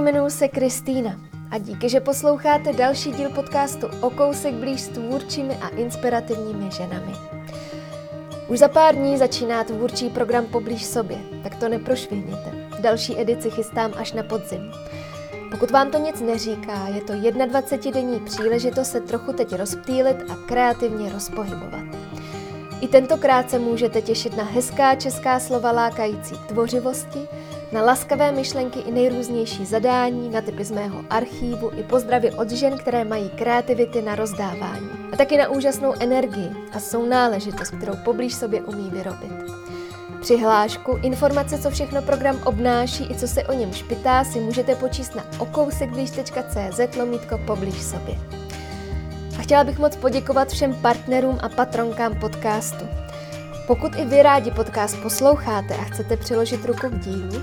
Ahoj, jmenuji se Kristýna a díky, že posloucháte další díl podcastu O kousek blíž s tvůrčími a inspirativními ženami. Už za pár dní začíná tvůrčí program Poblíž sobě, tak to neprošvihněte. Další edici chystám až na podzim. Pokud vám to nic neříká, je to 21-denní příležitost se trochu teď rozptýlit a kreativně rozpohybovat. I tentokrát se můžete těšit na hezká česká slova lákající tvořivosti, na laskavé myšlenky i nejrůznější zadání, na typy z mého archívu i pozdravy od žen, které mají kreativity na rozdávání. A taky na úžasnou energii a sounáležitost, kterou poblíž sobě umí vyrobit. Přihlášku, informace, co všechno program obnáší i co se o něm špitá, si můžete počíst na okousekblíž.cz lomítko poblíž sobě. A chtěla bych moc poděkovat všem partnerům a patronkám podcastu. Pokud i vy rádi podcast posloucháte a chcete přiložit ruku k dílu,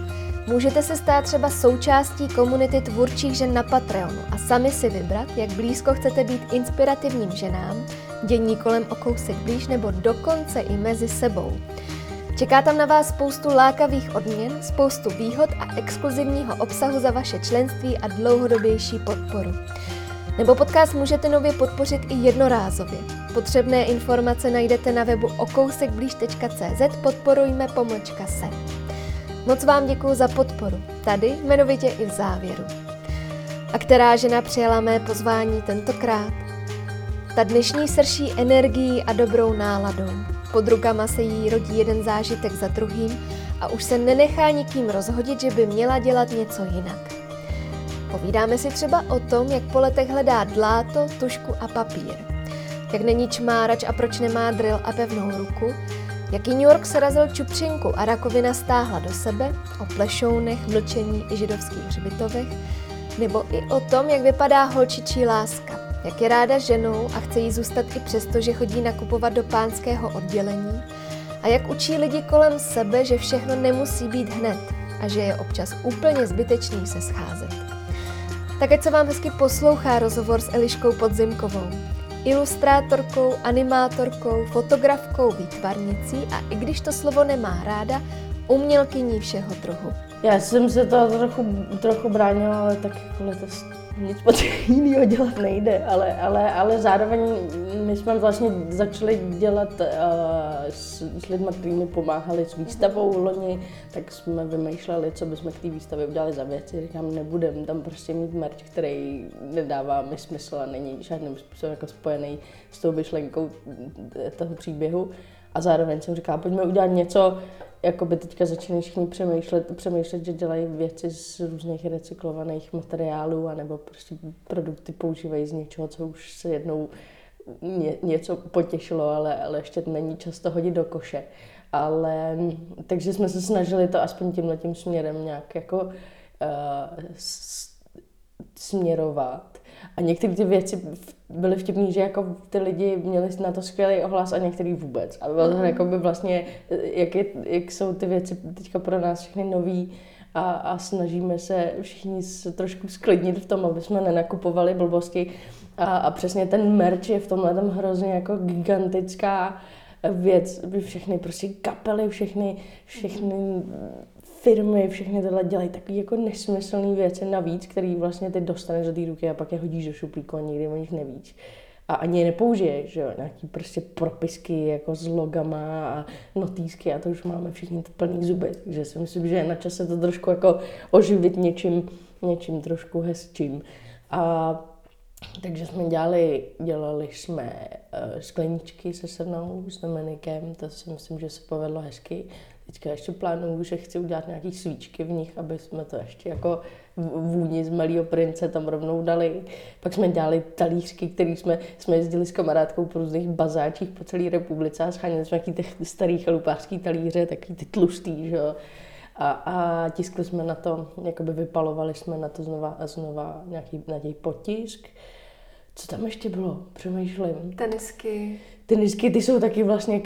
můžete se stát třeba součástí komunity tvůrčích žen na Patreonu a sami si vybrat, jak blízko chcete být inspirativním ženám, dění kolem o kousek blíž nebo dokonce i mezi sebou. Čeká tam na vás spoustu lákavých odměn, spoustu výhod a exkluzivního obsahu za vaše členství a dlouhodobější podporu. Nebo podcast můžete nově podpořit i jednorázově. Potřebné informace najdete na webu okousekblíž.cz podporujme pomlčka se. Moc vám děkuji za podporu, tady jmenovitě i v závěru. A která žena přijala mé pozvání tentokrát? Ta dnešní srší energií a dobrou náladou. Pod rukama se jí rodí jeden zážitek za druhým a už se nenechá nikým rozhodit, že by měla dělat něco jinak. Povídáme si třeba o tom, jak po letech hledá dláto, tušku a papír. Jak není čmárač a proč nemá drill a pevnou ruku. Jaký New York razil čupřinku a rakovina stáhla do sebe. O plešounech, mlčení i židovských hřbitovech. Nebo i o tom, jak vypadá holčičí láska. Jak je ráda ženou a chce jí zůstat i přesto, že chodí nakupovat do pánského oddělení. A jak učí lidi kolem sebe, že všechno nemusí být hned a že je občas úplně zbytečný se scházet. Tak ať se vám hezky poslouchá rozhovor s Eliškou Podzimkovou. Ilustrátorkou, animátorkou, fotografkou, výtvarnicí a i když to slovo nemá ráda, umělkyní všeho druhu. Já jsem se to trochu, trochu bránila, ale tak jako letos nic moc jiného dělat nejde, ale, ale, ale zároveň my jsme vlastně začali dělat uh, s, s lidmi, kteří mi pomáhali s výstavou loni, tak jsme vymýšleli, co bychom k té výstavě udělali za věci. Říkám, nebudem tam prostě mít merch, který nedává mi smysl a není žádným způsobem jako spojený s tou myšlenkou toho příběhu. A zároveň jsem říkala, pojďme udělat něco, jako by teďka začínají všichni přemýšlet, přemýšlet, že dělají věci z různých recyklovaných materiálů, anebo prostě produkty používají z něčeho, co už se jednou ně, něco potěšilo, ale, ale ještě není často hodit do koše. Ale takže jsme se snažili to aspoň tímhle tím směrem nějak jako uh, směrovat. A některé ty věci byly vtipné, že jako ty lidi měli na to skvělý ohlas a některý vůbec. A bylo to mm. jako by vlastně, jak, je, jak jsou ty věci teďka pro nás všechny nový a, a snažíme se všichni se trošku sklidnit v tom, aby jsme nenakupovali blbosti. A, a přesně ten merch je v tomhle tam hrozně jako gigantická věc, všechny prostě kapely, všechny, všechny firmy, všechny tohle dělají takové jako nesmyslné věci navíc, které vlastně ty dostaneš do té ruky a pak je hodíš do šuplíku a nikdy o nich nevíš. A ani je nepoužiješ, že jo, nějaký prostě propisky jako s logama a notýsky a to už máme všichni plný zuby, takže si myslím, že je na čase to trošku jako oživit něčím, něčím trošku hezčím. A takže jsme dělali, dělali jsme uh, skleničky se Srnou, s Dominikem, to si myslím, že se povedlo hezky. Teďka ještě plánuju, že chci udělat nějaký svíčky v nich, aby jsme to ještě jako vůni z Malého prince tam rovnou dali. Pak jsme dělali talířky, které jsme, jsme jezdili s kamarádkou po různých bazáčích po celé republice a scháněli jsme nějaký ty starý chalupářský talíře, takový ty tlustý, že jo. A, a tiskli jsme na to, jakoby vypalovali jsme na to znova a znova nějaký, nějaký potisk. Co tam ještě bylo? Přemýšlím. Tenisky. Tenisky, ty jsou taky vlastně,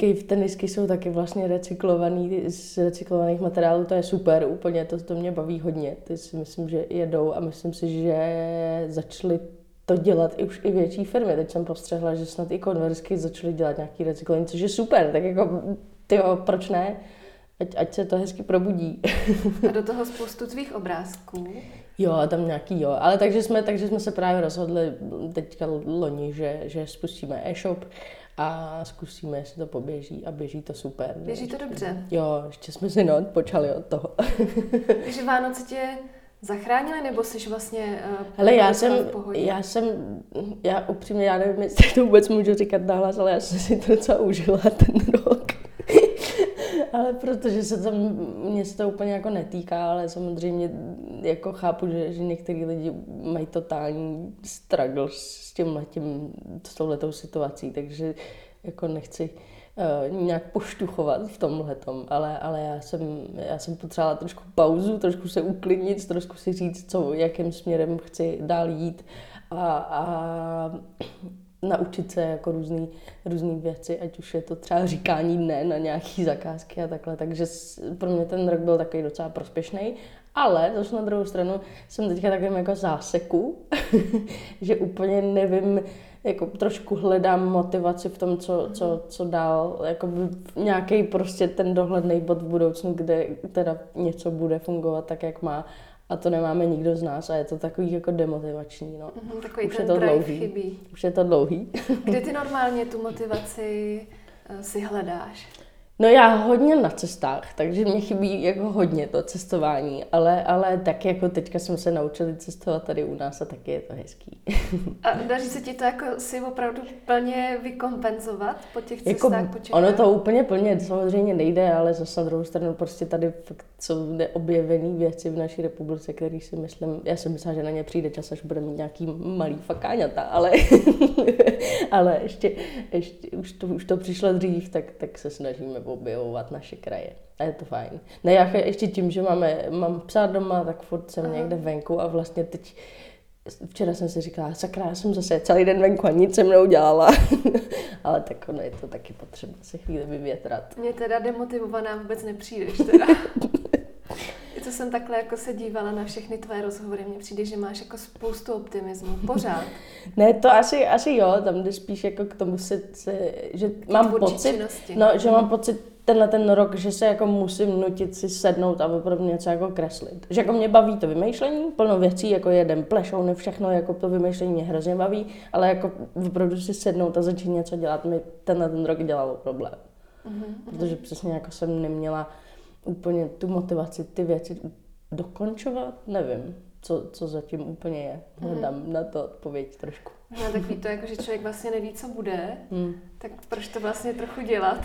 cave tenisky jsou taky vlastně recyklovaný, z recyklovaných materiálů, to je super, úplně, to, to mě baví hodně, ty si myslím, že jedou a myslím si, že začaly to dělat i už i větší firmy. Teď jsem postřehla, že snad i konversky začaly dělat nějaký recyklování, což je super, tak jako, ty proč ne? ať, ať se to hezky probudí. A do toho spoustu tvých obrázků. Jo, tam nějaký jo, ale takže jsme, takže jsme se právě rozhodli teďka loni, že, že spustíme e-shop a zkusíme, jestli to poběží a běží to super. Běží to dobře. Jo, ještě jsme si no, počali od toho. Takže Vánoce tě zachránili, nebo jsi vlastně uh, Hele, já jsem, já jsem, já upřímně, já nevím, jestli to vůbec můžu říkat nahlas, ale já jsem si to docela užila ten rok. Ale protože se to, mě se to úplně jako netýká, ale samozřejmě jako chápu, že, že některý lidi mají totální struggle s tím letím, s touhletou situací, takže jako nechci uh, nějak poštuchovat v tomhle ale, ale já, jsem, já jsem potřebovala trošku pauzu, trošku se uklidnit, trošku si říct, co, jakým směrem chci dál jít. A, a naučit se jako různý, různý věci, ať už je to třeba říkání dne na nějaký zakázky a takhle. Takže pro mě ten rok byl takový docela prospěšný. Ale zase na druhou stranu jsem teďka takovým jako záseku, že úplně nevím, jako trošku hledám motivaci v tom, co, co, co dál, jako nějaký prostě ten dohledný bod v budoucnu, kde teda něco bude fungovat tak, jak má a to nemáme nikdo z nás a je to takový jako demotivační. No. Mm, takový Už ten je to dlouhý. chybí. Už je to dlouhý. Kde ty normálně tu motivaci uh, si hledáš? No já hodně na cestách, takže mě chybí jako hodně to cestování, ale, ale tak jako teďka jsme se naučili cestovat tady u nás a taky je to hezký. A daří se ti to jako si opravdu plně vykompenzovat po těch jako cestách? Jako, po ono to úplně plně samozřejmě nejde, ale zase na druhou stranu prostě tady fakt jsou neobjevené věci v naší republice, které si myslím, já si myslím, že na ně přijde čas, až bude mít nějaký malý fakáňata, ale, ale ještě, ještě už, to, už to přišlo dřív, tak, tak se snažíme objevovat naše kraje. A je to fajn. Ne, já ještě tím, že máme, mám psa doma, tak furt jsem Aha. někde venku a vlastně teď Včera jsem si říkala, sakra, já jsem zase celý den venku a nic se mnou dělala. Ale tak ono je to taky potřeba se chvíli vyvětrat. Mě teda demotivovaná vůbec nepřijdeš teda. co jsem takhle jako se dívala na všechny tvoje rozhovory, mně přijde, že máš jako spoustu optimismu, pořád. ne, to asi, asi jo, tam jde spíš jako k tomu se, se že Ty mám pocit, činnosti. no, že mám pocit tenhle ten rok, že se jako musím nutit si sednout a opravdu něco jako kreslit. Že jako mě baví to vymýšlení, plno věcí, jako jeden plešou, všechno, jako to vymýšlení mě hrozně baví, ale jako opravdu si sednout a začít něco dělat, mi tenhle ten rok dělalo problém. Mm-hmm. Protože přesně jako jsem neměla úplně tu motivaci, ty věci dokončovat, nevím, co, co zatím úplně je. Mhm. Hledám mm. na to odpověď trošku. No, takový to, jako, že člověk vlastně neví, co bude, mm. tak proč to vlastně trochu dělat?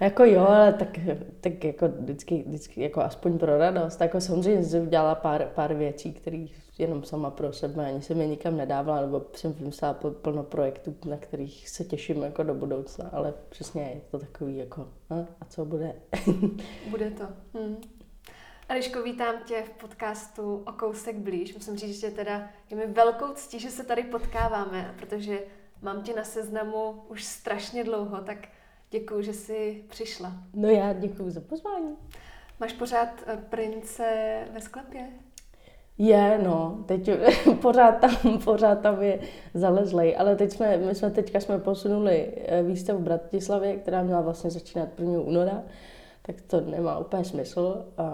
Jako jo, ale tak, tak jako vždycky, vždycky jako aspoň pro radost. Jako samozřejmě jsem dělala pár, pár věcí, které jenom sama pro sebe, ani jsem je nikam nedávala, nebo jsem vymyslela plno projektů, na kterých se těším jako do budoucna, ale přesně je to takový jako, a, a co bude? bude to. Hmm. Eliško, vítám tě v podcastu O kousek blíž. Musím říct, že teda je mi velkou ctí, že se tady potkáváme, protože mám tě na seznamu už strašně dlouho, tak Děkuji, že jsi přišla. No já děkuji za pozvání. Máš pořád eh, prince ve sklepě? Je, no, teď pořád tam, pořád tam je zalezlej, ale teď jsme, my jsme teďka jsme posunuli eh, výstavu v Bratislavě, která měla vlastně začínat 1. února, tak to nemá úplně smysl a,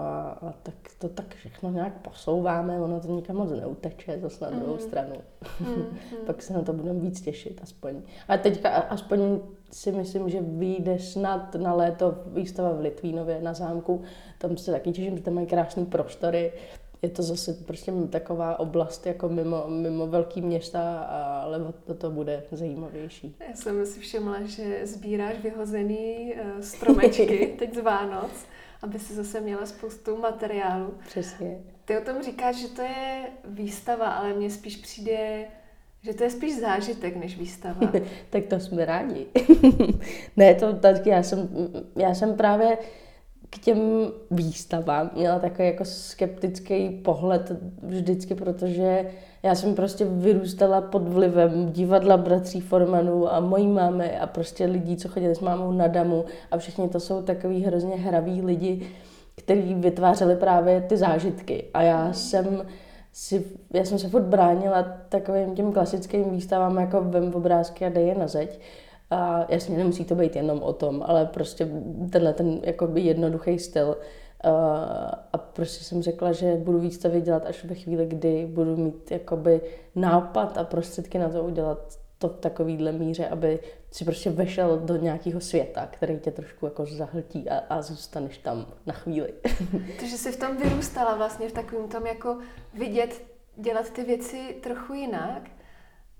a tak to tak všechno nějak posouváme, ono to nikam moc neuteče, zase na druhou mm. stranu. Mm. Pak se na to budeme víc těšit aspoň. A teďka aspoň si myslím, že vyjde snad na léto výstava v Litvínově na zámku. Tam se taky těším, že tam mají krásné prostory. Je to zase prostě taková oblast jako mimo, mimo velký města, ale to, to bude zajímavější. Já jsem si všimla, že sbíráš vyhozený uh, stromečky teď z Vánoc, aby si zase měla spoustu materiálu. Přesně. Ty o tom říkáš, že to je výstava, ale mně spíš přijde že to je spíš zážitek než výstava. tak to jsme rádi. ne, to taky já jsem, já jsem právě k těm výstavám měla takový jako skeptický pohled vždycky, protože já jsem prostě vyrůstala pod vlivem divadla bratří Formanů a mojí mámy a prostě lidí, co chodili s mámou na damu a všichni to jsou takový hrozně hraví lidi, kteří vytvářeli právě ty zážitky. A já jsem si, já jsem se furt bránila takovým těm klasickým výstavám, jako vem obrázky a dej je na zeď. A jasně, nemusí to být jenom o tom, ale prostě tenhle ten jakoby jednoduchý styl. A prostě jsem řekla, že budu víc to dělat až ve chvíli, kdy budu mít jakoby nápad a prostředky na to udělat to v takovýhle míře, aby si prostě vešel do nějakého světa, který tě trošku jako zahltí a, a zůstaneš tam na chvíli. Takže jsi v tom vyrůstala vlastně v takovém tom jako vidět, dělat ty věci trochu jinak,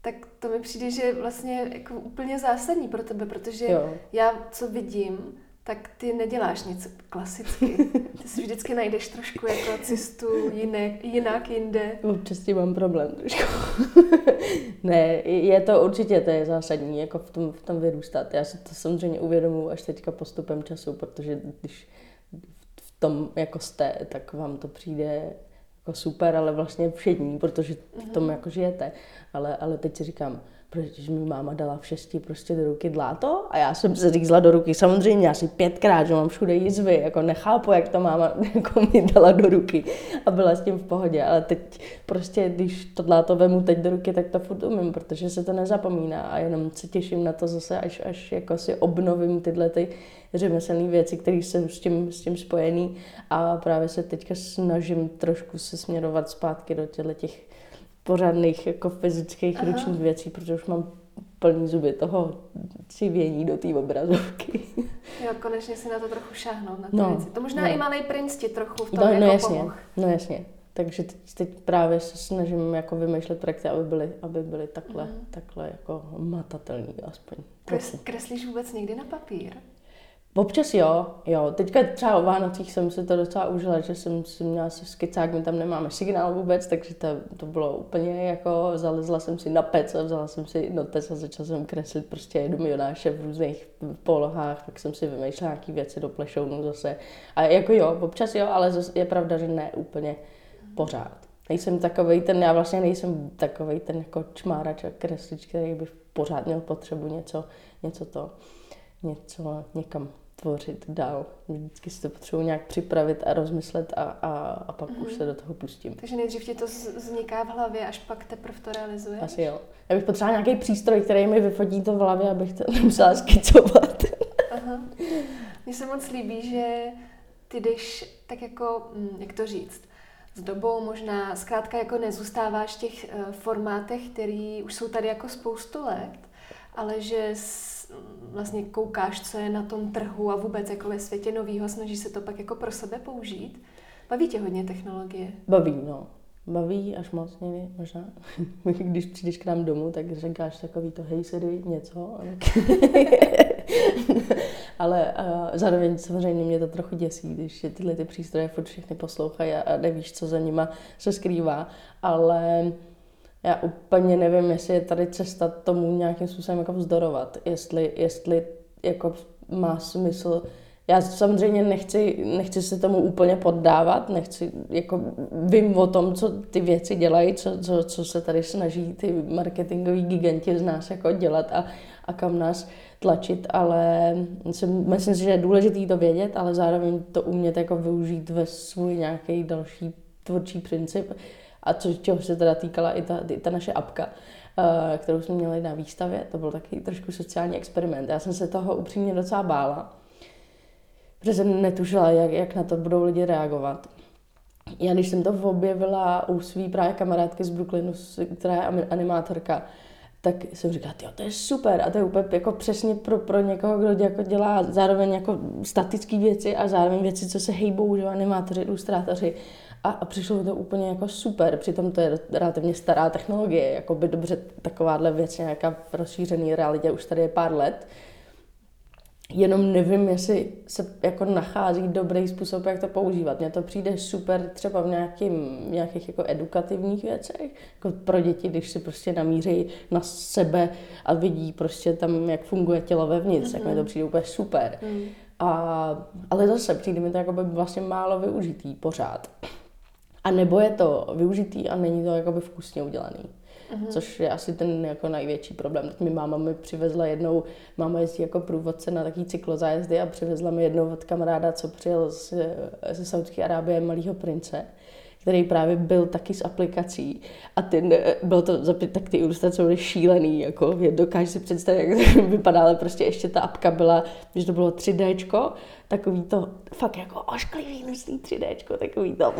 tak to mi přijde, že je vlastně jako úplně zásadní pro tebe, protože jo. já, co vidím, tak ty neděláš nic klasicky. Ty si vždycky najdeš trošku jako cestu jinak, jinak jinde. Občas tím mám problém trošku. ne, je to určitě, to je zásadní, jako v tom, v tom vyrůstat. Já si to samozřejmě uvědomuji až teďka postupem času, protože když v tom jako jste, tak vám to přijde jako super, ale vlastně všední, protože v tom mhm. jako žijete. Ale, ale teď si říkám, protože mi máma dala v šesti prostě do ruky dláto a já jsem se řízla do ruky. Samozřejmě asi pětkrát, že mám všude jizvy, jako nechápu, jak to máma jako mi dala do ruky a byla s tím v pohodě, ale teď prostě, když to dláto vemu teď do ruky, tak to furt umím, protože se to nezapomíná. A jenom se těším na to zase, až, až jako si obnovím tyhle ty řemeslné věci, které jsou s tím, s tím spojený. A právě se teďka snažím trošku se směrovat zpátky do těchto těch pořádných jako fyzických Aha. ručních věcí, protože už mám plný zuby toho civění do té obrazovky. Jo, konečně si na to trochu šáhnout, na ty no, věci. To možná no. i malý princ ti trochu v tom no, jako no jasně, pomohl. No jasně. Takže teď, teď právě se snažím jako vymýšlet projekty, aby byly, aby byly takhle, mm. takhle jako matatelný aspoň. Kres, kreslíš vůbec někdy na papír? Občas jo, jo. Teďka třeba o Vánocích jsem si to docela užila, že jsem si měla se skicák, my tam nemáme signál vůbec, takže to, to bylo úplně jako, zalezla jsem si na pec a vzala jsem si notes a začala jsem kreslit prostě do milionáše v různých polohách, tak jsem si vymýšlela nějaké věci do plešounu zase. A jako jo, občas jo, ale je pravda, že ne úplně pořád. Nejsem takovej ten, já vlastně nejsem takovej ten jako čmárač a kreslič, který by pořád měl potřebu něco, něco to, něco někam tvořit dál. Vždycky si to potřebuji nějak připravit a rozmyslet a, a, a pak mm-hmm. už mhm. se do toho pustím. Takže nejdřív ti to vzniká v hlavě, až pak teprve to realizuješ? Asi jo. Já bych potřebovala nějaký přístroj, který mi vyfotí to v hlavě, abych to nemusela skicovat. Aha. Mně se moc líbí, že ty jdeš tak jako, hm, jak to říct, s dobou možná zkrátka jako nezůstáváš v těch uh, formátech, který už jsou tady jako spoustu let, ale že vlastně koukáš, co je na tom trhu a vůbec jako ve světě novýho, snažíš se to pak jako pro sebe použít. Baví tě hodně technologie? Baví, no. Baví až moc někdy, možná. Když přijdeš k nám domů, tak říkáš takový to hej Siri, něco. Ale uh, zároveň samozřejmě mě to trochu děsí, když tyhle ty přístroje furt všechny poslouchají a, a nevíš, co za nima se skrývá. Ale já úplně nevím, jestli je tady cesta tomu nějakým způsobem jako vzdorovat, jestli, jestli jako má smysl. Já samozřejmě nechci, nechci se tomu úplně poddávat, nechci, jako vím o tom, co ty věci dělají, co, co, co se tady snaží ty marketingoví giganti z nás jako dělat a, a kam nás tlačit, ale myslím, myslím si, že je důležité to vědět, ale zároveň to umět jako využít ve svůj nějaký další tvůrčí princip a co, čeho se teda týkala i ta, i ta naše apka, uh, kterou jsme měli na výstavě, to byl taky trošku sociální experiment. Já jsem se toho upřímně docela bála, protože jsem netušila, jak, jak na to budou lidi reagovat. Já když jsem to objevila u svý právě kamarádky z Brooklynu, která je animátorka, tak jsem říkala, jo, to je super a to je úplně jako přesně pro, pro někoho, kdo jako dělá zároveň jako statické věci a zároveň věci, co se hejbou, že animátoři, ilustrátoři a, a přišlo mi to úplně jako super, přitom to je relativně stará technologie, jako by dobře takováhle věc nějaká v rozšířený realitě už tady je pár let. Jenom nevím, jestli se jako nachází dobrý způsob, jak to používat. Mně to přijde super třeba v nějakým, nějakých jako edukativních věcech, jako pro děti, když si prostě namíří na sebe a vidí prostě tam, jak funguje tělo vevnitř, mm-hmm. jak mi to mhm. přijde úplně super. Mm. A, ale zase přijde mi to jako by vlastně málo využitý pořád. A nebo je to využitý a není to jakoby vkusně udělaný. Uh-huh. Což je asi ten jako největší problém. Teď mi máma mi přivezla jednou, máma jezdí jako průvodce na taký cyklozájezdy a přivezla mi jednou od kamaráda, co přijel z, ze Saudské Arábie malého prince, který právě byl taky z aplikací a ten, bylo to, tak ty ilustrace byly šílený, jako dokážeš si představit, jak to vypadá, ale prostě ještě ta apka byla, že to bylo 3Dčko, takový to fakt jako ošklivý nosný 3Dčko, takový to,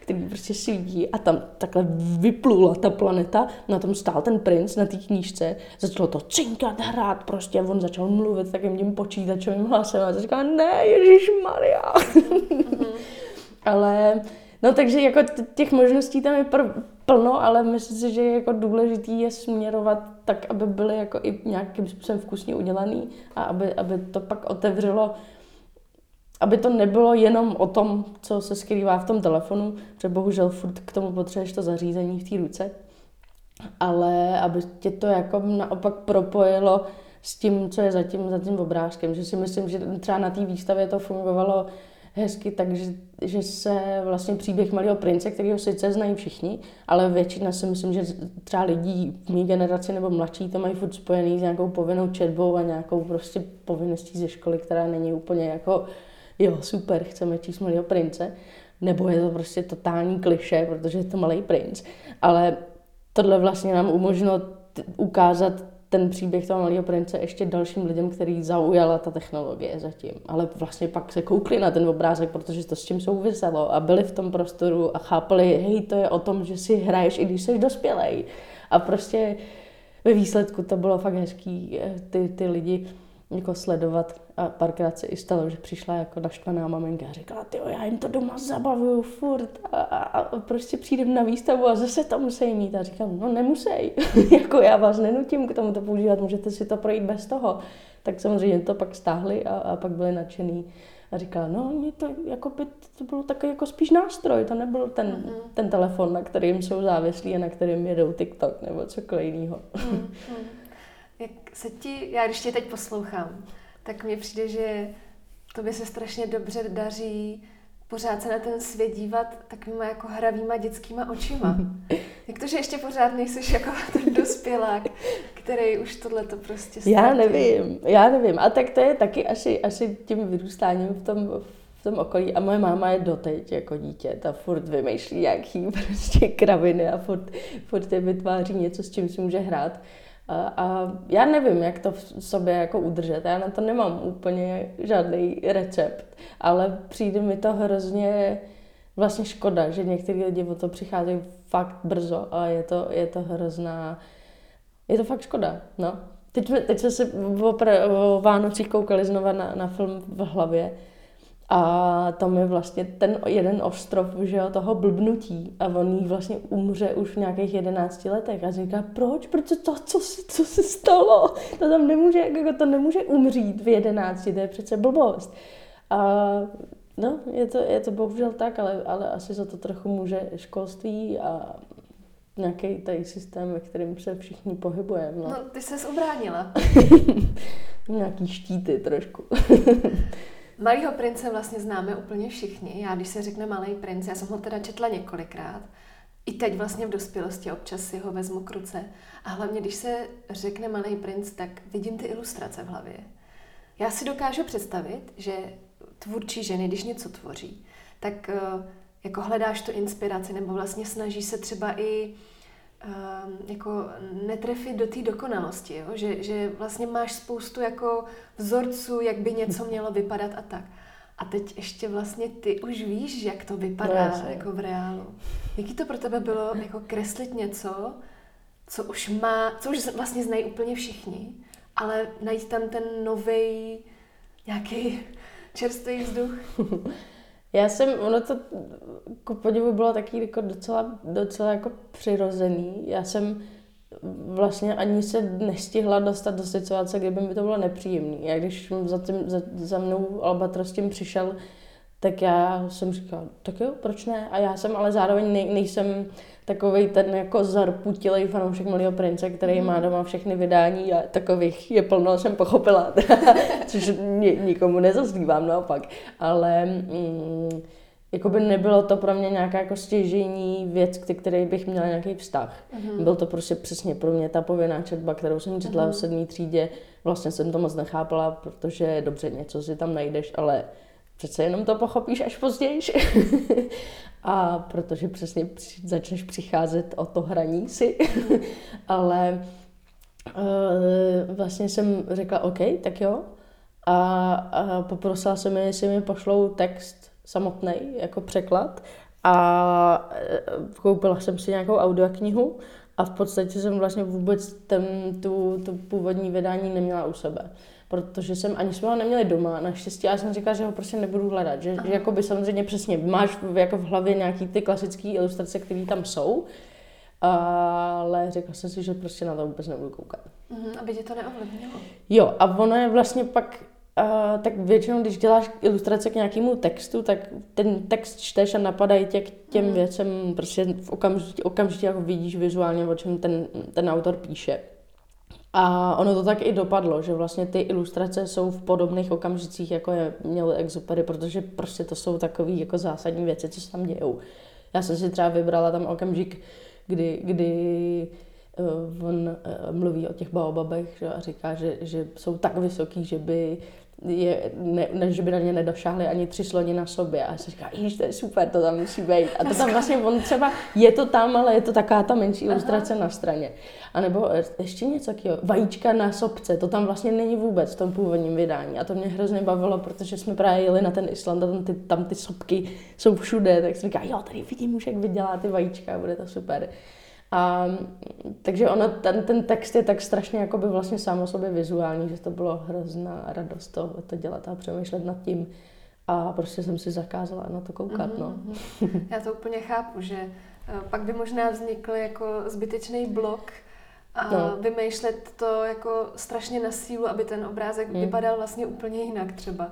který prostě svítí a tam takhle vyplula ta planeta, na tom stál ten princ na té knížce, začalo to cinkat, hrát prostě a on začal mluvit takým tím počítačovým hlasem a říkal, ne, Ježíš Maria. Mm-hmm. ale No takže jako těch možností tam je plno, ale myslím si, že jako důležitý je směrovat tak, aby byly jako i nějakým způsobem vkusně udělaný a aby, aby to pak otevřelo aby to nebylo jenom o tom, co se skrývá v tom telefonu, protože bohužel furt k tomu potřebuješ to zařízení v té ruce, ale aby tě to jako naopak propojilo s tím, co je za tím, za tím obrázkem. Že si myslím, že třeba na té výstavě to fungovalo hezky, takže že se vlastně příběh Malého prince, který ho sice znají všichni, ale většina si myslím, že třeba lidí v mé generaci nebo mladší to mají furt spojený s nějakou povinnou četbou a nějakou prostě povinností ze školy, která není úplně jako jo, super, chceme číst Malého prince, nebo je to prostě totální kliše, protože je to Malý princ, ale tohle vlastně nám umožnilo ukázat ten příběh toho malého prince ještě dalším lidem, který zaujala ta technologie zatím. Ale vlastně pak se koukli na ten obrázek, protože to s tím souviselo a byli v tom prostoru a chápali, hej, to je o tom, že si hraješ, i když jsi dospělej. A prostě ve výsledku to bylo fakt hezký, eh, ty, ty lidi jako sledovat a párkrát se i stalo, že přišla jako naštvaná maminka a říkala, ty já jim to doma zabavuju furt a, a, a prostě přijdem na výstavu a zase to musí mít. A říkám, no nemusej, jako já vás nenutím k tomu to používat, můžete si to projít bez toho. Tak samozřejmě to pak stáhli a, a pak byli nadšený. A říkala, no mě to, jako by, to bylo takový jako spíš nástroj, to nebyl ten, mm-hmm. ten telefon, na kterým jsou závislí a na kterým jedou TikTok nebo cokoliv jiného. Mm-hmm. Jak se ti, já když tě teď poslouchám, tak mně přijde, že to by se strašně dobře daří pořád se na ten svět dívat takovýma jako hravýma dětskýma očima. Jak to, že ještě pořád nejsi jako ten dospělák, který už tohle to prostě ztratil? Já nevím, já nevím. A tak to je taky asi, asi tím vyrůstáním v tom, v tom okolí. A moje máma je doteď jako dítě, ta furt vymýšlí nějaký prostě kraviny a furt, furt je vytváří něco, s čím si může hrát. A, já nevím, jak to v sobě jako udržet. Já na to nemám úplně žádný recept, ale přijde mi to hrozně vlastně škoda, že někteří lidi o to přicházejí fakt brzo a je to, je to hrozná, je to fakt škoda, no. Teď, teď jsme se o, o Vánocích koukali znova na, na film v hlavě a tam je vlastně ten jeden ostrov, že jo, toho blbnutí a on jí vlastně umře už v nějakých jedenácti letech a říká, proč, proč to, co, co se stalo, to tam nemůže, jako to nemůže umřít v jedenácti, to je přece blbost. A no, je to, je to bohužel tak, ale, ale asi za to trochu může školství a nějaký tady systém, ve kterém se všichni pohybujeme. No. no, ty ses ubránila. Nějaký štíty trošku. Malýho prince vlastně známe úplně všichni. Já, když se řekne Malý princ, já jsem ho teda četla několikrát. I teď vlastně v dospělosti občas si ho vezmu k ruce. A hlavně, když se řekne Malý princ, tak vidím ty ilustrace v hlavě. Já si dokážu představit, že tvůrčí ženy, když něco tvoří, tak eh, jako hledáš tu inspiraci, nebo vlastně snaží se třeba i jako netrefit do té dokonalosti, jo? Že, že vlastně máš spoustu jako vzorců, jak by něco mělo vypadat a tak. A teď ještě vlastně ty už víš, jak to vypadá no, jako v reálu. Jaký to pro tebe bylo jako kreslit něco, co už má, co už vlastně znají úplně všichni, ale najít tam ten nový nějaký čerstvý vzduch. Já jsem, ono to ku podivu bylo taky jako docela, docela jako přirozený. Já jsem vlastně ani se nestihla dostat do situace, kde by mi to bylo nepříjemné. Já když za, tím, za, za mnou Albatros tím přišel, tak já jsem říkala, tak jo, proč ne? A já jsem ale zároveň nej, nejsem takový ten jako zarputilej fanoušek Malého prince, který mm. má doma všechny vydání a takových je plno, jsem pochopila, což nikomu nezazlívám naopak. Ale mm, jako by nebylo to pro mě nějaká jako stěžení věc, k které bych měla nějaký vztah. Mm. Byl to prostě přesně pro mě ta povinná četba, kterou jsem četla mm. v sedmé třídě. Vlastně jsem to moc nechápala, protože dobře, něco si tam najdeš, ale přece jenom to pochopíš až později. a protože přesně začneš přicházet o to hraní si. Ale uh, vlastně jsem řekla, OK, tak jo. A, a poprosila jsem je, jestli mi pošlou text samotný jako překlad. A eh, koupila jsem si nějakou audioknihu a v podstatě jsem vlastně vůbec ten, tu, tu původní vydání neměla u sebe protože jsem ani jsme ho neměli doma, naštěstí, já jsem říkala, že ho prostě nebudu hledat, že, že jako by samozřejmě přesně máš v, jako v hlavě nějaký ty klasické ilustrace, které tam jsou, ale řekla jsem si, že prostě na to vůbec nebudu koukat. Mm, aby tě to neovlivnilo. Jo, a ono je vlastně pak, uh, tak většinou, když děláš ilustrace k nějakému textu, tak ten text čteš a napadají tě k těm mm. věcem, prostě v okamžitě, okamžitě jako vidíš vizuálně, o čem ten, ten autor píše. A ono to tak i dopadlo, že vlastně ty ilustrace jsou v podobných okamžicích, jako je měl Exupery, protože prostě to jsou takové jako zásadní věci, co se tam dějou. Já jsem si třeba vybrala tam okamžik, kdy, kdy uh, on uh, mluví o těch baobabech že, a říká, že, že jsou tak vysoký, že by je, ne, ne, že by na ně nedošáhli ani tři sloni na sobě. A já si říká, již to je super, to tam musí být. A to tam vlastně, on třeba, je to tam, ale je to taková ta menší ilustrace na straně. A nebo ještě něco takového, vajíčka na sobce, to tam vlastně není vůbec v tom původním vydání. A to mě hrozně bavilo, protože jsme právě jeli na ten Island a tam ty, tam ty sopky jsou všude, tak si říká, jo, tady vidím už, jak vydělá ty vajíčka, bude to super. A, takže ono, ten, ten text je tak strašně jako by vlastně sám o sobě vizuální, že to bylo hrozná radost to, to dělat a přemýšlet nad tím. A prostě jsem si zakázala na to koukat. Mm-hmm. No. Mhm. Já to úplně chápu, že eh, pak by možná vznikl jako zbytečný blok a no. vymýšlet to jako strašně na sílu, aby ten obrázek mm. vypadal vlastně úplně jinak třeba.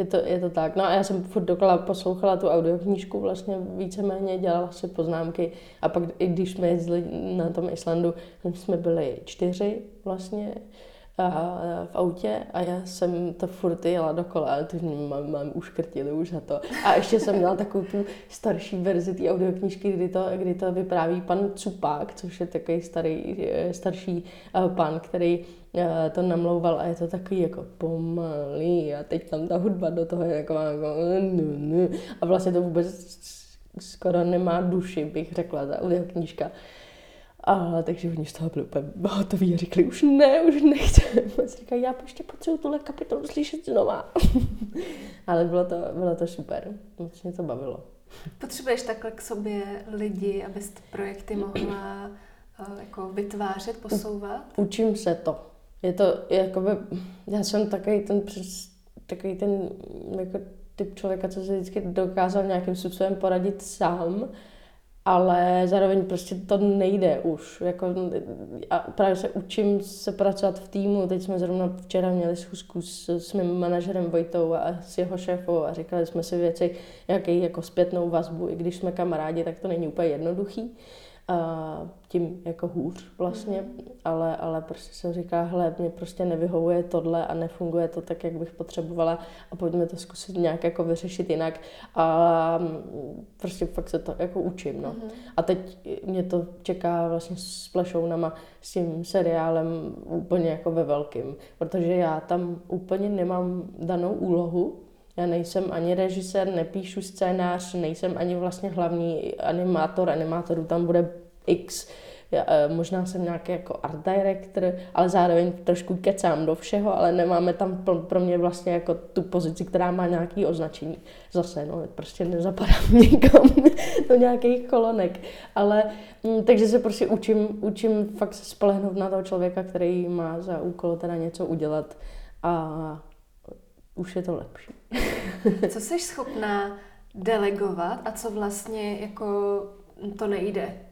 Je to, je to tak. No a já jsem furt dokola poslouchala tu audioknížku, vlastně víceméně dělala si poznámky a pak i když jsme jezdili na tom Islandu, jsme byli čtyři vlastně a v autě a já jsem to furt jela dokola, ale to mám, mám uškrtili už za to. A ještě jsem měla takovou tu starší verzi té audioknížky, kdy to, kdy to vypráví pan Cupák, což je takový starý, eh, starší eh, pan, který eh, to namlouval a je to takový jako pomalý a teď tam ta hudba do toho je taková jako a vlastně to vůbec skoro nemá duši, bych řekla, ta audioknížka. A takže oni z toho byli úplně hotoví a řekli, už ne, už nechci. A říkají, já ještě potřebuji tuhle kapitolu slyšet znova. Ale bylo to, bylo to super, moc mě to bavilo. Potřebuješ takhle k sobě lidi, abys projekty mohla uh, jako vytvářet, posouvat? Učím se to. Je to, jakoby, já jsem takový ten, takový ten jako typ člověka, co se vždycky dokázal nějakým způsobem poradit sám ale zároveň prostě to nejde už. Jako, a právě se učím se pracovat v týmu. Teď jsme zrovna včera měli schůzku s, s mým manažerem Vojtou a s jeho šéfou a říkali jsme si věci, jaký jako zpětnou vazbu, i když jsme kamarádi, tak to není úplně jednoduchý a tím jako hůř vlastně, mm. ale, ale prostě jsem říká, hele, mě prostě nevyhovuje tohle a nefunguje to tak, jak bych potřebovala a pojďme to zkusit nějak jako vyřešit jinak a mm, prostě fakt se to jako učím, no. Mm. A teď mě to čeká vlastně s plešounama, s tím seriálem úplně jako ve velkým, protože já tam úplně nemám danou úlohu, já nejsem ani režisér, nepíšu scénář, nejsem ani vlastně hlavní animátor, animátorů tam bude X. Eh, možná jsem nějaký jako art director, ale zároveň trošku kecám do všeho, ale nemáme tam pro mě vlastně jako tu pozici, která má nějaký označení. Zase, no, prostě nezapadám nikam do nějakých kolonek. Ale, mm, takže se prostě učím, učím fakt se spolehnout na toho člověka, který má za úkol teda něco udělat a už je to lepší. co jsi schopná delegovat a co vlastně jako to nejde?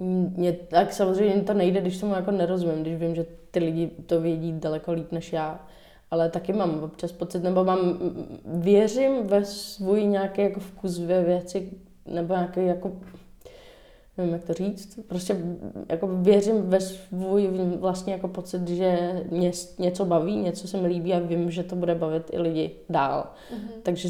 Mě, tak samozřejmě to nejde, když tomu jako nerozumím, když vím, že ty lidi to vědí daleko líp než já. Ale taky mám občas pocit, nebo mám, věřím ve svůj nějaký jako vkus ve věci, nebo nějaký jako, nevím jak to říct, prostě jako věřím ve svůj vlastně jako pocit, že mě něco baví, něco se mi líbí a vím, že to bude bavit i lidi dál. Mm-hmm. Takže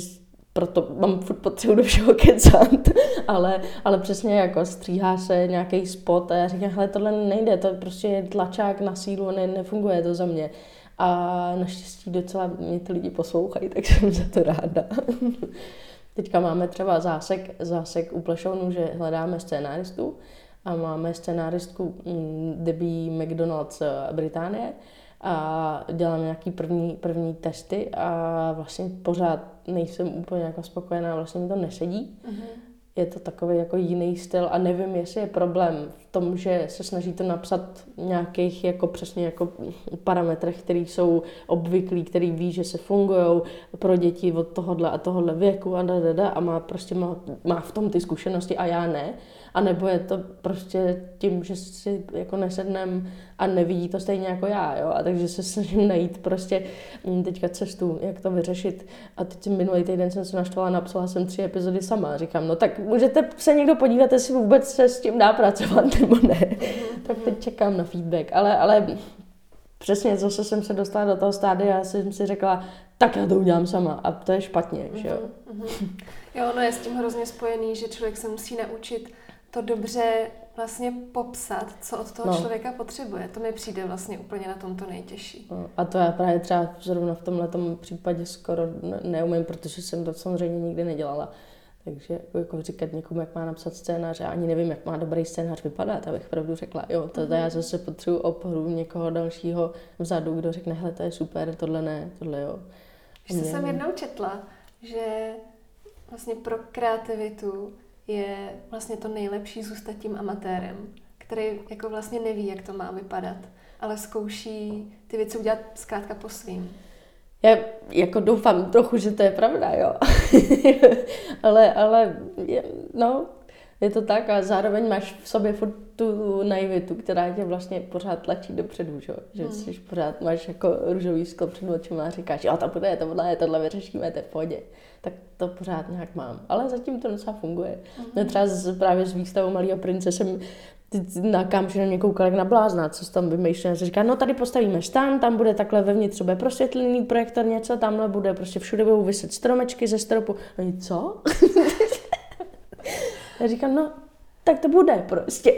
proto mám furt potřebu do všeho kecat, ale, ale přesně jako stříhá se nějaký spot a já říkám, hele, tohle nejde, to prostě je tlačák na sílu, ne, nefunguje to za mě. A naštěstí docela mě ty lidi poslouchají, tak jsem za to ráda. Teďka máme třeba zásek, zásek u plešounu, že hledáme scénáristu a máme scénáristku mm, Debbie McDonald z Británie a dělám nějaký první, první testy a vlastně pořád nejsem úplně jako spokojená, vlastně mi to nesedí. Mm-hmm je to takový jako jiný styl a nevím, jestli je problém v tom, že se snaží to napsat nějakých jako přesně jako parametrech, které jsou obvyklí, který ví, že se fungují pro děti od tohohle a tohohle věku a da, da, da, a má prostě má, má v tom ty zkušenosti a já ne. A nebo je to prostě tím, že si jako nesednem a nevidí to stejně jako já, jo. A takže se snažím najít prostě mm, teďka cestu, jak to vyřešit. A teď minulý týden jsem se naštvala, napsala jsem tři epizody sama. Říkám, no tak můžete se někdo podívat, jestli vůbec se s tím dá pracovat nebo ne. tak teď čekám na feedback. Ale, ale přesně zase jsem se dostala do toho stádia a jsem si řekla, tak já to udělám sama a to je špatně, že jo. Mm-hmm. Jo, ono je s tím hrozně spojený, že člověk se musí naučit to dobře vlastně popsat, co od toho no. člověka potřebuje. To mi přijde vlastně úplně na tom to nejtěžší. No, a to já právě třeba zrovna v tomhle případě skoro neumím, protože jsem to samozřejmě nikdy nedělala. Takže jako, jako říkat někomu, jak má napsat scénář, já ani nevím, jak má dobrý scénář vypadat, abych pravdu řekla. Jo, to mm-hmm. já mhm. zase potřebuji oporu někoho dalšího vzadu, kdo řekne, hele, to je super, tohle ne, tohle jo. Když jsem jednou četla, že vlastně pro kreativitu je vlastně to nejlepší zůstat tím amatérem, který jako vlastně neví, jak to má vypadat, ale zkouší ty věci udělat zkrátka po svým. Já jako doufám trochu, že to je pravda, jo. ale, ale, no, je to tak a zároveň máš v sobě furt tu naivitu, která tě vlastně pořád tlačí dopředu, že, že hmm. jsi pořád máš jako růžový sklo před očima a říkáš, jo, to bude, to bude, tohle vyřešíme, to je v pohodě. Tak to pořád nějak mám. Ale zatím to docela funguje. Hmm. No třeba z, právě s výstavou Malého prince jsem na kámoši na mě koukal jak na blázna, co tam vymýšlel. Říká, no tady postavíme stan, tam bude takhle vevnitř bude prosvětlený projektor, něco, tamhle bude prostě všude budou vyset stromečky ze stropu. A co? Já říkám, no, tak to bude prostě.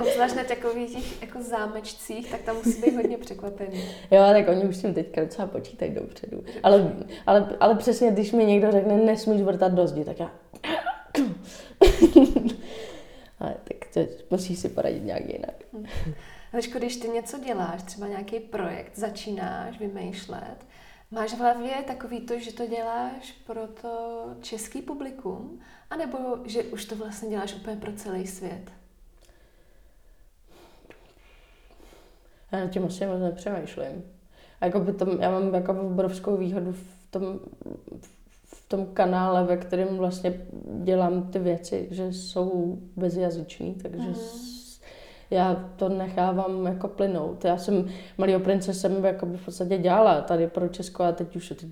Obzvlášť na takových těch jako zámečcích, tak tam musí být hodně překvapený. Jo, tak oni už s tím teďka docela počítají dopředu. Ale, ale, ale přesně, když mi někdo řekne, nesmíš vrtat do zdi, tak já... ale tak to musíš si poradit nějak jinak. Liško, když ty něco děláš, třeba nějaký projekt, začínáš vymýšlet, máš v hlavě takový to, že to děláš pro to český publikum, a nebo že už to vlastně děláš úplně pro celý svět? Já na tím asi moc nepřemýšlím. A jako by tom, já mám jako obrovskou výhodu v tom, v tom kanále, ve kterém vlastně dělám ty věci, že jsou bezjazyční, takže mm-hmm. Já to nechávám jako plynout. Já jsem Malýho prince jsem jako v podstatě dělala tady pro Česko a teď už teď,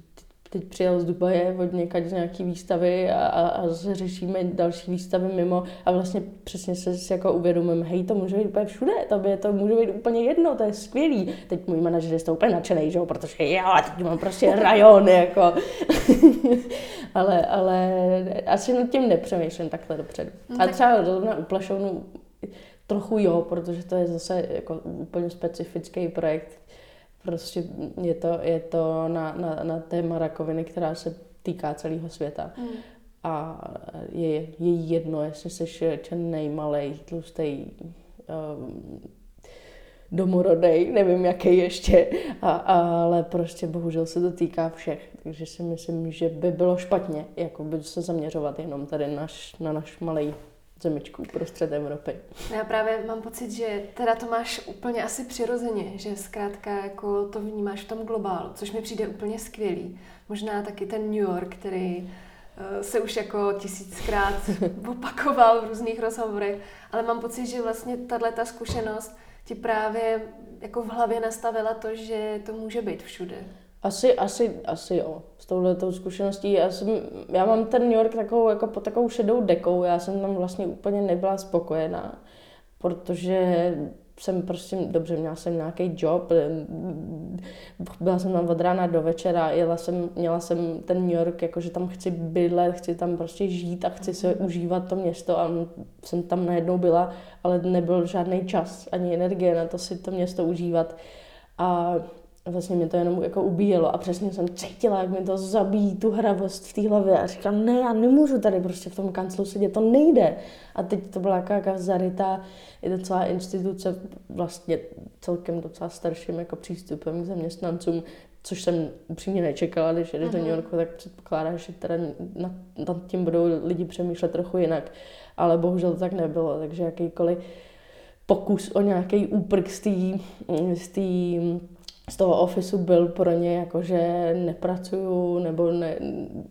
teď přijel z Dubaje od někať z nějaký výstavy a, a, a řešíme další výstavy mimo a vlastně přesně se jako uvědomím, hej, to může být úplně všude, to, by, to může být úplně jedno, to je skvělý. Teď můj manažer je to úplně nadšený, že jo, protože já teď mám prostě rajon, jako. ale, ale asi nad tím nepřemýšlím takhle dopředu. No, a třeba zrovna u trochu jo, protože to je zase jako úplně specifický projekt, Prostě je to, je to na, na, na téma rakoviny, která se týká celého světa. Mm. A je, je jedno, jestli jsi ten nejmalej, tlustý, um, domorodej, nevím jaký ještě, a, ale prostě bohužel se to týká všech. Takže si myslím, že by bylo špatně jako by se zaměřovat jenom tady naš, na náš malý zemičku prostřed Evropy. Já právě mám pocit, že teda to máš úplně asi přirozeně, že zkrátka jako to vnímáš v tom globálu, což mi přijde úplně skvělý. Možná taky ten New York, který eh, se už jako tisíckrát opakoval v různých rozhovorech, ale mám pocit, že vlastně tahle ta zkušenost ti právě jako v hlavě nastavila to, že to může být všude. Asi, asi, asi jo, s touhletou zkušeností. Já, jsem, já mám ten New York takovou, jako pod takovou šedou dekou, já jsem tam vlastně úplně nebyla spokojená, protože jsem prostě, dobře, měla jsem nějaký job, byla jsem tam od rána do večera, jela jsem, měla jsem ten New York, jakože tam chci bydlet, chci tam prostě žít a chci se užívat to město a jsem tam najednou byla, ale nebyl žádný čas ani energie na to si to město užívat. A vlastně mě to jenom jako ubíjelo a přesně jsem cítila, jak mi to zabíjí tu hravost v té hlavě a říkám, ne, já nemůžu tady prostě v tom kanclu sedět, to nejde. A teď to byla jaká zarytá, je to celá instituce vlastně celkem docela starším jako přístupem k zaměstnancům, což jsem upřímně nečekala, když jde do New. Yorku, tak předpokládám, že teda nad, nad tím budou lidi přemýšlet trochu jinak, ale bohužel to tak nebylo, takže jakýkoliv pokus o nějaký úprk z té z toho ofisu byl pro ně jako, že nepracuju nebo ne,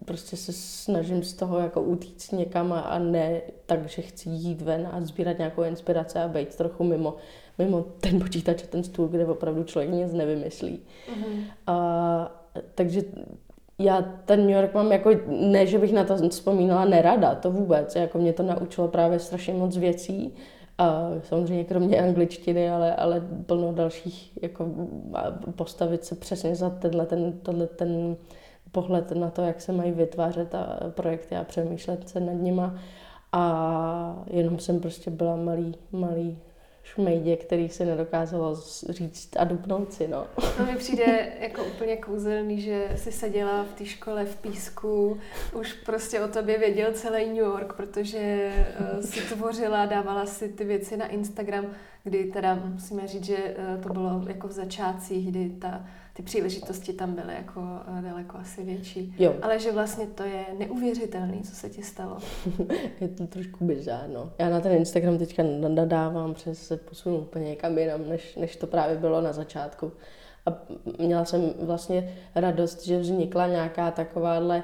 prostě se snažím z toho jako utíct někam a, a ne tak, že chci jít ven a sbírat nějakou inspiraci a být trochu mimo, mimo ten počítač a ten stůl, kde opravdu člověk nic nevymyslí. Mm-hmm. A, takže já ten New York mám jako, ne, že bych na to vzpomínala nerada, to vůbec, jako mě to naučilo právě strašně moc věcí, a samozřejmě kromě angličtiny, ale, ale plno dalších, jako postavit se přesně za tenhle ten, tenhle ten pohled na to, jak se mají vytvářet a projekty a přemýšlet se nad nima. A jenom jsem prostě byla malý, malý šmejdě, který se nedokázalo říct a dupnout si, no. No mi přijde jako úplně kouzelný, že si seděla v té škole v písku, už prostě o tobě věděl celý New York, protože uh, si tvořila, dávala si ty věci na Instagram, kdy teda musíme říct, že uh, to bylo jako v začátcích, kdy ta ty příležitosti tam byly jako eh, daleko asi větší. Jo. Ale že vlastně to je neuvěřitelný, co se ti stalo. je to trošku bizárno. Já na ten Instagram teďka nadávám, přes se posunu úplně někam jinam, než, než to právě bylo na začátku. A měla jsem vlastně radost, že vznikla nějaká takováhle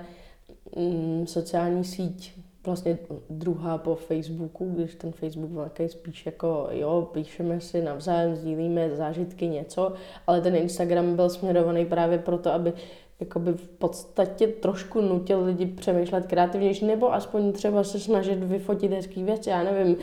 mm, sociální síť, vlastně druhá po Facebooku, když ten Facebook takový spíš jako, jo, píšeme si navzájem, sdílíme zážitky, něco, ale ten Instagram byl směrovaný právě proto, aby jakoby v podstatě trošku nutil lidi přemýšlet kreativnější, nebo aspoň třeba se snažit vyfotit hezký věci, já nevím,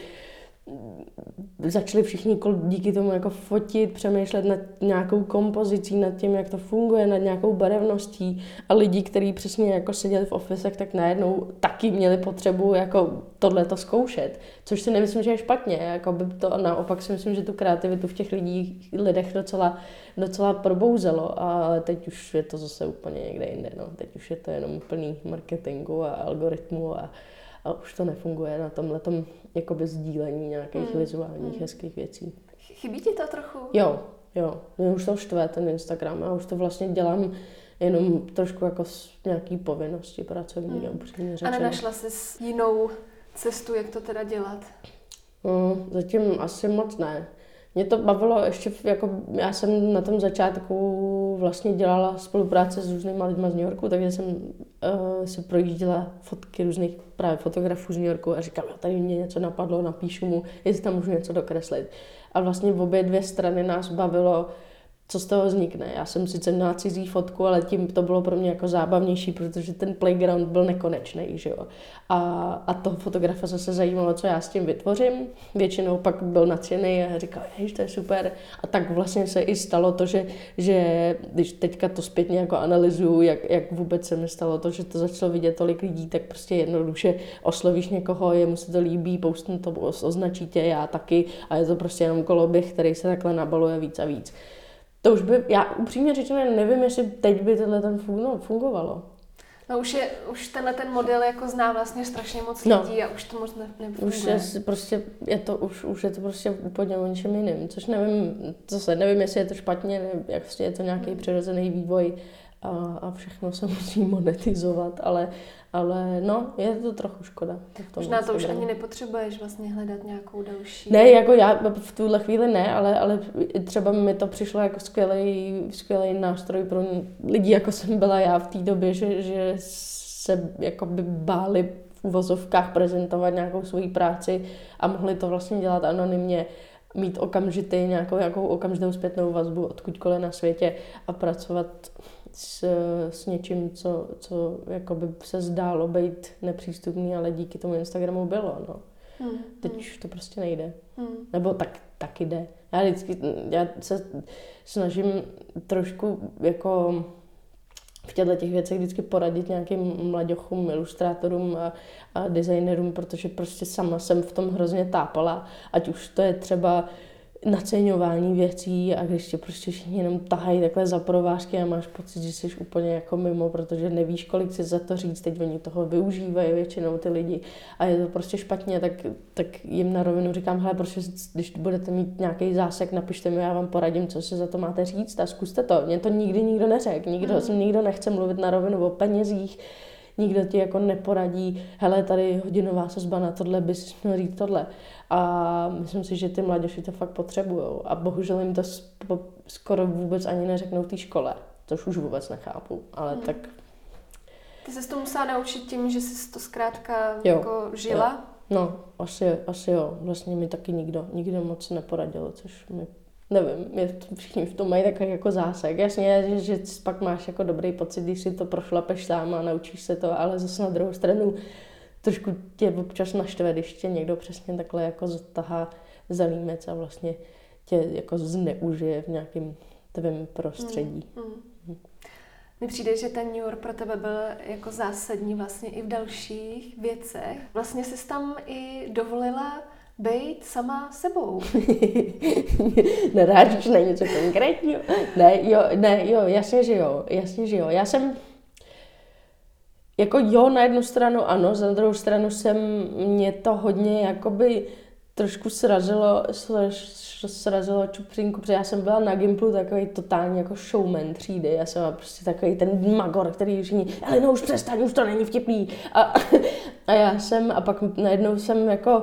začali všichni díky tomu jako fotit, přemýšlet nad nějakou kompozicí, nad tím, jak to funguje, nad nějakou barevností. A lidi, kteří přesně jako seděli v ofisech, tak najednou taky měli potřebu jako tohle to zkoušet, což si nemyslím, že je špatně, jako by to naopak si myslím, že tu kreativitu v těch lidí, lidech docela, docela probouzelo. A teď už je to zase úplně někde jinde, no. teď už je to jenom plný marketingu a algoritmu a a už to nefunguje na tomhle jakoby sdílení nějakých mm. vizuálních mm. hezkých věcí. Chybí ti to trochu? Jo, jo. Mě už to štve ten Instagram a už to vlastně dělám jenom trošku jako z nějaký povinnosti pracovní, mm. upřímně řečeno. A nenašla jsi jinou cestu, jak to teda dělat? No, zatím asi moc ne. Mě to bavilo ještě, jako já jsem na tom začátku vlastně dělala spolupráce s různými lidmi z New Yorku, takže jsem uh, si projížděla fotky různých právě fotografů z New Yorku a říkám, tady mě něco napadlo, napíšu mu, jestli tam můžu něco dokreslit. A vlastně v obě dvě strany nás bavilo co z toho vznikne. Já jsem sice měla cizí fotku, ale tím to bylo pro mě jako zábavnější, protože ten playground byl nekonečný, že jo. A, a toho fotografa zase zajímalo, co já s tím vytvořím. Většinou pak byl nadšený a říkal, hej, to je super. A tak vlastně se i stalo to, že, že když teďka to zpětně jako analyzuju, jak, jak vůbec se mi stalo to, že to začalo vidět tolik lidí, tak prostě jednoduše oslovíš někoho, jemu se to líbí, poustnu to, označí tě, já taky a je to prostě jenom koloběh, který se takhle nabaluje víc a víc. To už by, já upřímně řečeno nevím, jestli teď by tohle ten fungovalo. No už, je, už tenhle ten model jako zná vlastně strašně moc no. lidí a už to moc ne, nefunguje. Už je prostě, je to, už, už je to prostě úplně o něčem jiným, což nevím, zase nevím, jestli je to špatně, nevím, jak je to nějaký hmm. přirozený vývoj a, a všechno se musí monetizovat, ale, ale no, je to trochu škoda. Možná to už ani nepotřebuješ vlastně hledat nějakou další. Ne, jako já v tuhle chvíli ne, ale, ale třeba mi to přišlo jako skvělý, skvělý nástroj pro lidi, jako jsem byla já v té době, že, že se jako by báli v uvozovkách prezentovat nějakou svoji práci a mohli to vlastně dělat anonymně mít okamžitý nějakou, nějakou okamžitou zpětnou vazbu odkudkoliv na světě a pracovat s, s něčím, co, co jakoby se zdálo být nepřístupný, ale díky tomu Instagramu bylo. No. Hmm. Teď hmm. už to prostě nejde. Hmm. Nebo tak, tak jde. Já vždycky, já se snažím trošku jako v těchto těch věcech vždycky poradit nějakým mladěchům, ilustrátorům a, a designerům, protože prostě sama jsem v tom hrozně tápala, ať už to je třeba naceňování věcí a když tě prostě všichni jenom tahají takhle za provázky a máš pocit, že jsi úplně jako mimo, protože nevíš, kolik si za to říct, teď oni toho využívají většinou ty lidi a je to prostě špatně, tak, tak jim na rovinu říkám, hele, prostě, když budete mít nějaký zásek, napište mi, já vám poradím, co si za to máte říct a zkuste to. Mě to nikdy nikdo neřekl, nikdo, mm. nikdo nechce mluvit na rovinu o penězích, nikdo ti jako neporadí, hele, tady hodinová sazba na tohle, bys měl říct tohle. A myslím si, že ty mladěši to fakt potřebují. A bohužel jim to skoro vůbec ani neřeknou v té škole, což už vůbec nechápu, ale hmm. tak... Ty jsi to musela naučit tím, že jsi to zkrátka jo, jako žila? Jo. No, asi, asi jo. Vlastně mi taky nikdo, nikdo moc neporadil, což mi nevím, je to, všichni v tom mají takový jako zásek. Jasně, že, že pak máš jako dobrý pocit, když si to prošlapeš sám a naučíš se to, ale zase na druhou stranu trošku tě občas naštve, když tě někdo přesně takhle jako zatahá za límec a vlastně tě jako zneužije v nějakém tvém prostředí. Mm, mm. Mně přijde, že ten New York pro tebe byl jako zásadní vlastně i v dalších věcech. Vlastně jsi tam i dovolila být sama sebou. Nerážíš na něco konkrétního? Ne, jo, ne, jo, jasně, že jo, jasně, že jo. Já jsem, jako jo, na jednu stranu ano, za druhou stranu jsem, mě to hodně jakoby trošku srazilo, srazilo čupřinku, protože já jsem byla na Gimplu takový totální jako showman třídy. Já jsem prostě takový ten magor, který všichni, ale no už přestaň, už to není vtipný. A, a já jsem, a pak najednou jsem jako,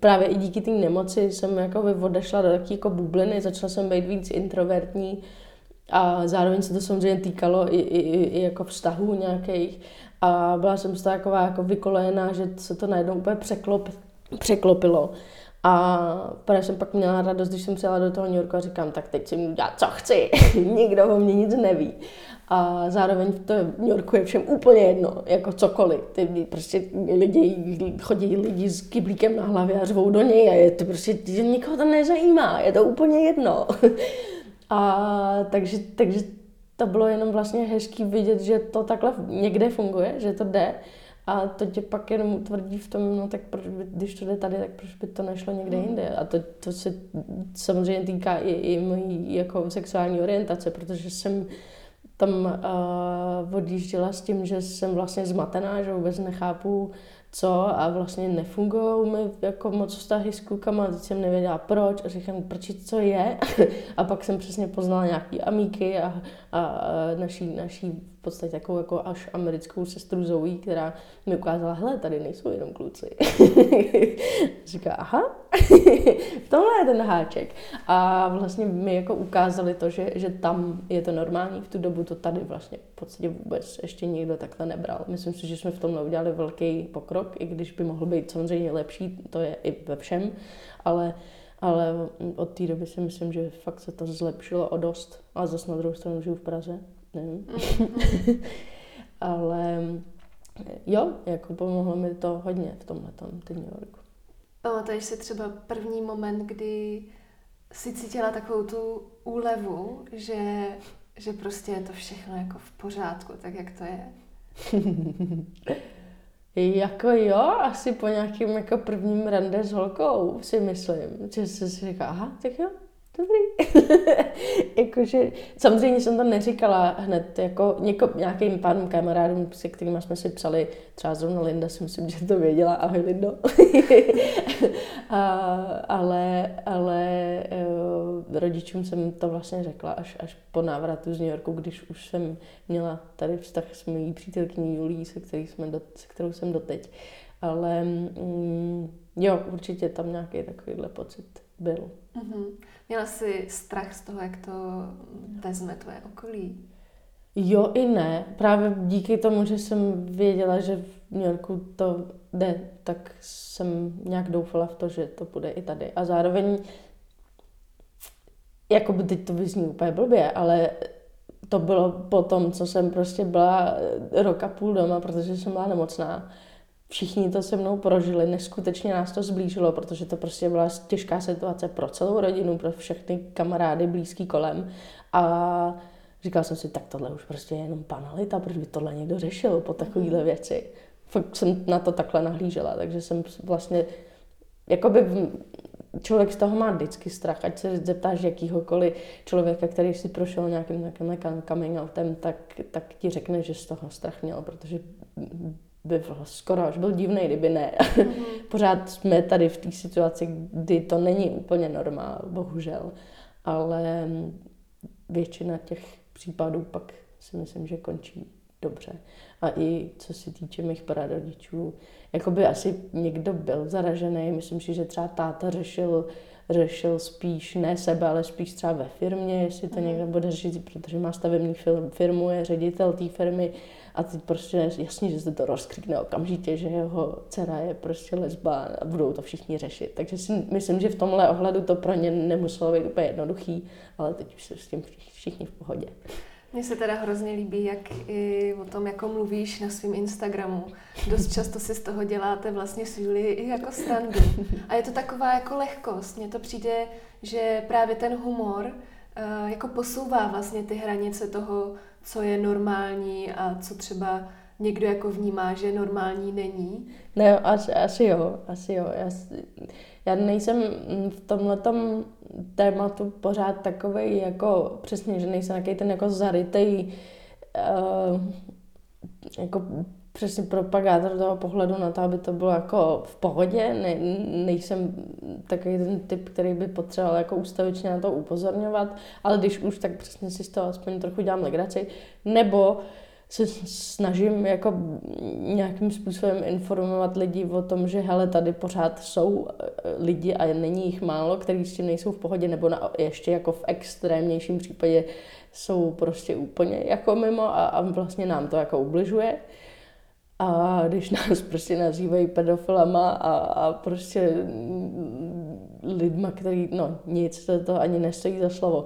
právě i díky té nemoci jsem jako odešla do takové jako bubliny, začala jsem být víc introvertní a zároveň se to samozřejmě týkalo i, i, i jako vztahů nějakých a byla jsem z toho taková jako vykolejená, že se to najednou úplně překlop, překlopilo. A protože jsem pak měla radost, když jsem přijela do toho New Yorku a říkám, tak teď si můžu dělat, co chci, nikdo o mě nic neví. A zároveň v New Yorku je všem úplně jedno, jako cokoliv. Ty prostě lidi, chodí lidi s kyblíkem na hlavě a řvou do něj a je to prostě, nikoho to nezajímá, je to úplně jedno. A takže, takže to bylo jenom vlastně hezký vidět, že to takhle někde funguje, že to jde. A to tě pak jenom utvrdí v tom, no tak proč by, když to jde tady, tak proč by to nešlo někde hmm. jinde. A to, to se samozřejmě týká i, i mojí jako sexuální orientace, protože jsem tam uh, odjížděla s tím, že jsem vlastně zmatená, že vůbec nechápu, co a vlastně nefungují mi jako moc vztahy s klukama, teď jsem nevěděla proč a říkám, proč co je a pak jsem přesně poznala nějaký amíky a, a, a naší, naší podstatě takovou jako až americkou sestru Zoe, která mi ukázala, hele, tady nejsou jenom kluci. Říká, aha, tohle je ten háček. A vlastně mi jako ukázali to, že, že tam je to normální, v tu dobu to tady vlastně v podstatě vůbec ještě nikdo takhle nebral. Myslím si, že jsme v tomhle udělali velký pokrok, i když by mohl být samozřejmě lepší, to je i ve všem, ale ale od té doby si myslím, že fakt se to zlepšilo o dost. A zase na druhou stranu žiju v Praze, nevím. Mm-hmm. Ale jo, jako pomohlo mi to hodně v tomhle tom, New Yorku. Pamatuješ si třeba první moment, kdy si cítila takovou tu úlevu, že, že prostě je to všechno jako v pořádku, tak jak to je? jako jo, asi po nějakém jako prvním rande s holkou si myslím, že se si říká, aha, tak jo, dobrý. Jakože, samozřejmě jsem to neříkala hned, jako něko, nějakým pánům kamarádům, se kterými jsme si psali, třeba zrovna Linda si myslím, že to věděla, ahoj Lindo. a, ale, ale uh, rodičům jsem to vlastně řekla až, až po návratu z New Yorku, když už jsem měla tady vztah s mojí přítelkyní Julí, se, který jsme do, se kterou jsem doteď. Ale mm, jo, určitě tam nějaký takovýhle pocit byl. Mm-hmm. Měla jsi strach z toho, jak to vezme tvoje okolí? Jo i ne. Právě díky tomu, že jsem věděla, že v New Yorku to jde, tak jsem nějak doufala v to, že to bude i tady. A zároveň, jako by teď to vyzní úplně blbě, ale to bylo po tom, co jsem prostě byla roka půl doma, protože jsem byla nemocná všichni to se mnou prožili, neskutečně nás to zblížilo, protože to prostě byla těžká situace pro celou rodinu, pro všechny kamarády blízký kolem a říkal jsem si, tak tohle už prostě je jenom panalita, proč by tohle někdo řešil po takovéhle věci. Fakt jsem na to takhle nahlížela, takže jsem vlastně jakoby člověk z toho má vždycky strach, ať se zeptáš jakýhokoliv člověka, který si prošel nějakým takovým coming outem, tak, tak ti řekne, že z toho strach měl, protože by skoro až byl divný, kdyby ne. Mm-hmm. Pořád jsme tady v té situaci, kdy to není úplně normál, bohužel. Ale většina těch případů pak si myslím, že končí dobře. A i co se týče mých prarodičů, jako by asi někdo byl zaražený. Myslím si, že třeba táta řešil, řešil spíš ne sebe, ale spíš třeba ve firmě, jestli to mhm. někdo bude řešit, protože má stavební firmu, je ředitel té firmy a teď prostě jasně, že se to rozkřikne okamžitě, že jeho dcera je prostě lesba a budou to všichni řešit. Takže si myslím, že v tomhle ohledu to pro ně nemuselo být úplně jednoduchý, ale teď už jsou s tím všichni v pohodě. Mně se teda hrozně líbí, jak i o tom, jako mluvíš na svém Instagramu. Dost často si z toho děláte vlastně s i jako standu. A je to taková jako lehkost. Mně to přijde, že právě ten humor uh, jako posouvá vlastně ty hranice toho, co je normální a co třeba někdo jako vnímá, že normální není? Ne, asi, asi jo, asi jo. Já, já nejsem v tomhle tématu pořád takový jako přesně, že nejsem takový ten jako zarytej uh, jako přesně propagátor toho pohledu na to, aby to bylo jako v pohodě. Ne, nejsem takový ten typ, který by potřeboval jako ústavičně na to upozorňovat, ale když už, tak přesně si z toho aspoň trochu dělám legraci. Nebo se snažím jako nějakým způsobem informovat lidi o tom, že hele, tady pořád jsou eh, lidi a není jich málo, kteří s tím nejsou v pohodě, nebo na, ještě jako v extrémnějším případě jsou prostě úplně jako mimo a, a vlastně nám to jako ubližuje. A když nás prostě nazývají pedofilama a, a prostě lidma, který, no nic, to, to ani nestojí za slovo.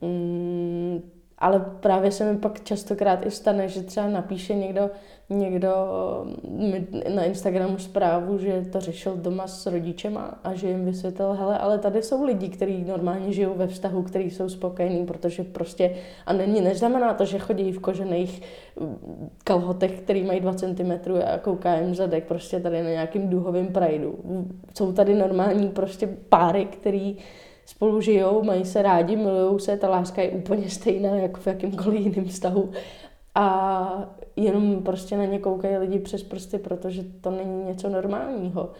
Mm, ale právě se mi pak častokrát i stane, že třeba napíše někdo, někdo na Instagramu zprávu, že to řešil doma s rodičema a že jim vysvětlil, hele, ale tady jsou lidi, kteří normálně žijou ve vztahu, kteří jsou spokojení, protože prostě, a není, neznamená to, že chodí v kožených mm, kalhotech, který mají 2 cm a koukají zadek prostě tady na nějakým duhovým prajdu. Jsou tady normální prostě páry, který spolu žijou, mají se rádi, milují se, ta láska je úplně stejná jako v jakýmkoliv jiném vztahu. A jenom prostě na ně koukají lidi přes prsty, protože to není něco normálního.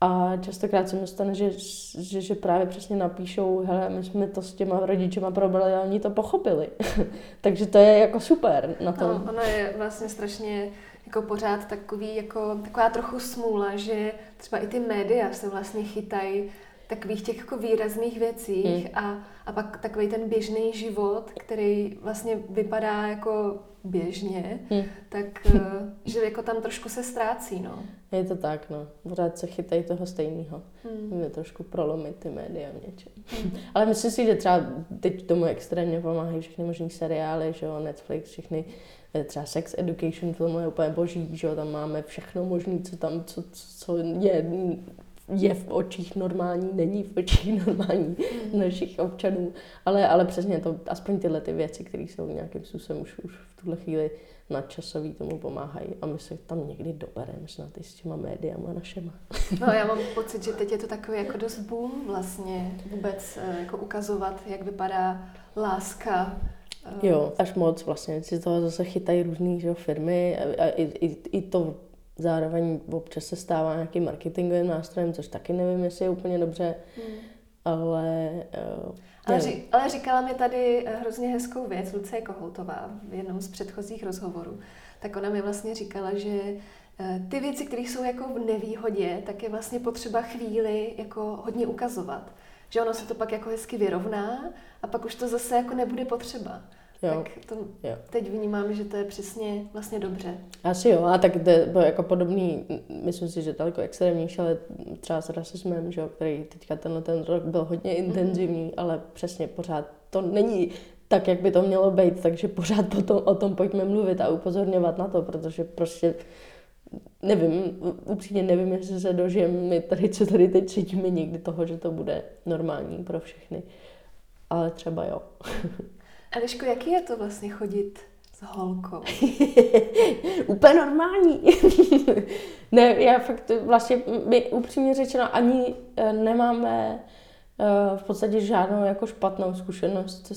A častokrát se mi stane, že, že, že právě přesně napíšou, hele, my jsme to s těma rodičema probrali a oni to pochopili. Takže to je jako super na tom. No, ono je vlastně strašně jako pořád takový, jako, taková trochu smůla, že třeba i ty média se vlastně chytají takových těch jako výrazných věcích hmm. a, a pak takový ten běžný život, který vlastně vypadá jako běžně, hmm. tak eh, že jako tam trošku se ztrácí, no. Je to tak, no. Pořád se chytají toho stejného. Hmm. Je trošku prolomit ty média v něčem. Hmm. Ale myslím si, že třeba teď tomu extrémně pomáhají všechny možné seriály, že jo, Netflix, všechny eh, třeba sex education film je úplně boží, že jo, tam máme všechno možné, co tam, co, co je je v očích normální, není v očích normální mm. našich občanů, ale, ale přesně to, aspoň tyhle ty věci, které jsou nějakým způsobem už, už v tuhle chvíli nadčasový, tomu pomáhají a my se tam někdy dobereme snad i s těma médiama našema. No já mám pocit, že teď je to takový jako dost boom vlastně vůbec eh, jako ukazovat, jak vypadá láska eh. Jo, až moc vlastně, si toho zase chytají různé firmy a, a i, i, i to Zároveň občas se stává nějakým marketingovým nástrojem, což taky nevím, jestli je úplně dobře, hmm. ale... Uh, ale, ří, ale říkala mi tady eh, hrozně hezkou věc Lucie Kohoutová v jednom z předchozích rozhovorů. Tak ona mi vlastně říkala, že eh, ty věci, které jsou jako v nevýhodě, tak je vlastně potřeba chvíli jako hodně ukazovat. Že ono se to pak jako hezky vyrovná a pak už to zase jako nebude potřeba. Jo. Tak to jo. teď vnímám, že to je přesně vlastně dobře. Asi jo, a tak to jako podobný, myslím si, že daleko extrémnější, ale třeba s rasismem, že který teďka tenhle ten rok byl hodně mhm. intenzivní, mm. ale přesně pořád to není tak, jak by to mělo být, takže pořád potom o tom pojďme mluvit a upozorňovat na to, protože prostě nevím, upřímně nevím, jestli se dožijeme my tady, co tady teď cítíme někdy toho, že to bude normální pro všechny. Ale třeba jo. Eliško, jaký je to vlastně chodit s holkou? Úplně normální. ne, já fakt vlastně, my upřímně řečeno ani eh, nemáme uh, v podstatě žádnou jako špatnou zkušenost,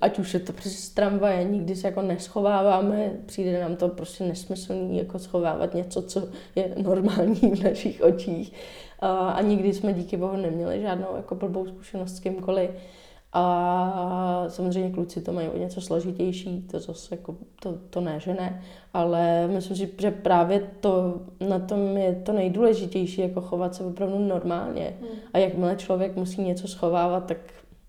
ať už je to přes tramvaje, nikdy se jako neschováváme, přijde nám to prostě nesmyslný jako schovávat něco, co je normální v našich očích. Uh, a nikdy jsme díky bohu neměli žádnou jako blbou zkušenost s kýmkoliv. A samozřejmě kluci to mají o něco složitější, to zase jako, to, to ne, že ne, ale myslím si, že právě to, na tom je to nejdůležitější, jako chovat se opravdu normálně. Hmm. A jakmile člověk musí něco schovávat, tak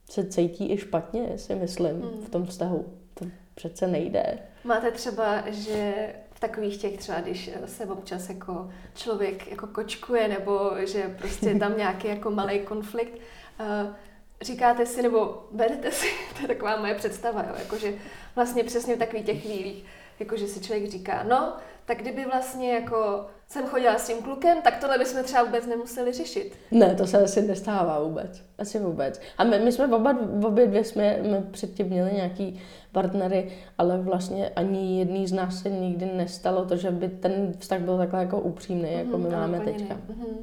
se cítí i špatně, si myslím, hmm. v tom vztahu. To přece nejde. Máte třeba, že v takových těch třeba, když se občas jako člověk jako kočkuje, nebo že prostě je tam nějaký jako malý konflikt, uh, říkáte si, nebo berete si, to je taková moje představa, jo, jakože vlastně přesně v takových těch chvílích, jakože si člověk říká, no, tak kdyby vlastně jako jsem chodila s tím klukem, tak tohle bychom třeba vůbec nemuseli řešit. Ne, to se asi nestává vůbec. Asi vůbec. A my, my jsme oba, obě dvě jsme my předtím měli nějaký partnery, ale vlastně ani jedný z nás se nikdy nestalo to, že by ten vztah byl takhle jako upřímný, jako mm, my máme teďka. Mm-hmm.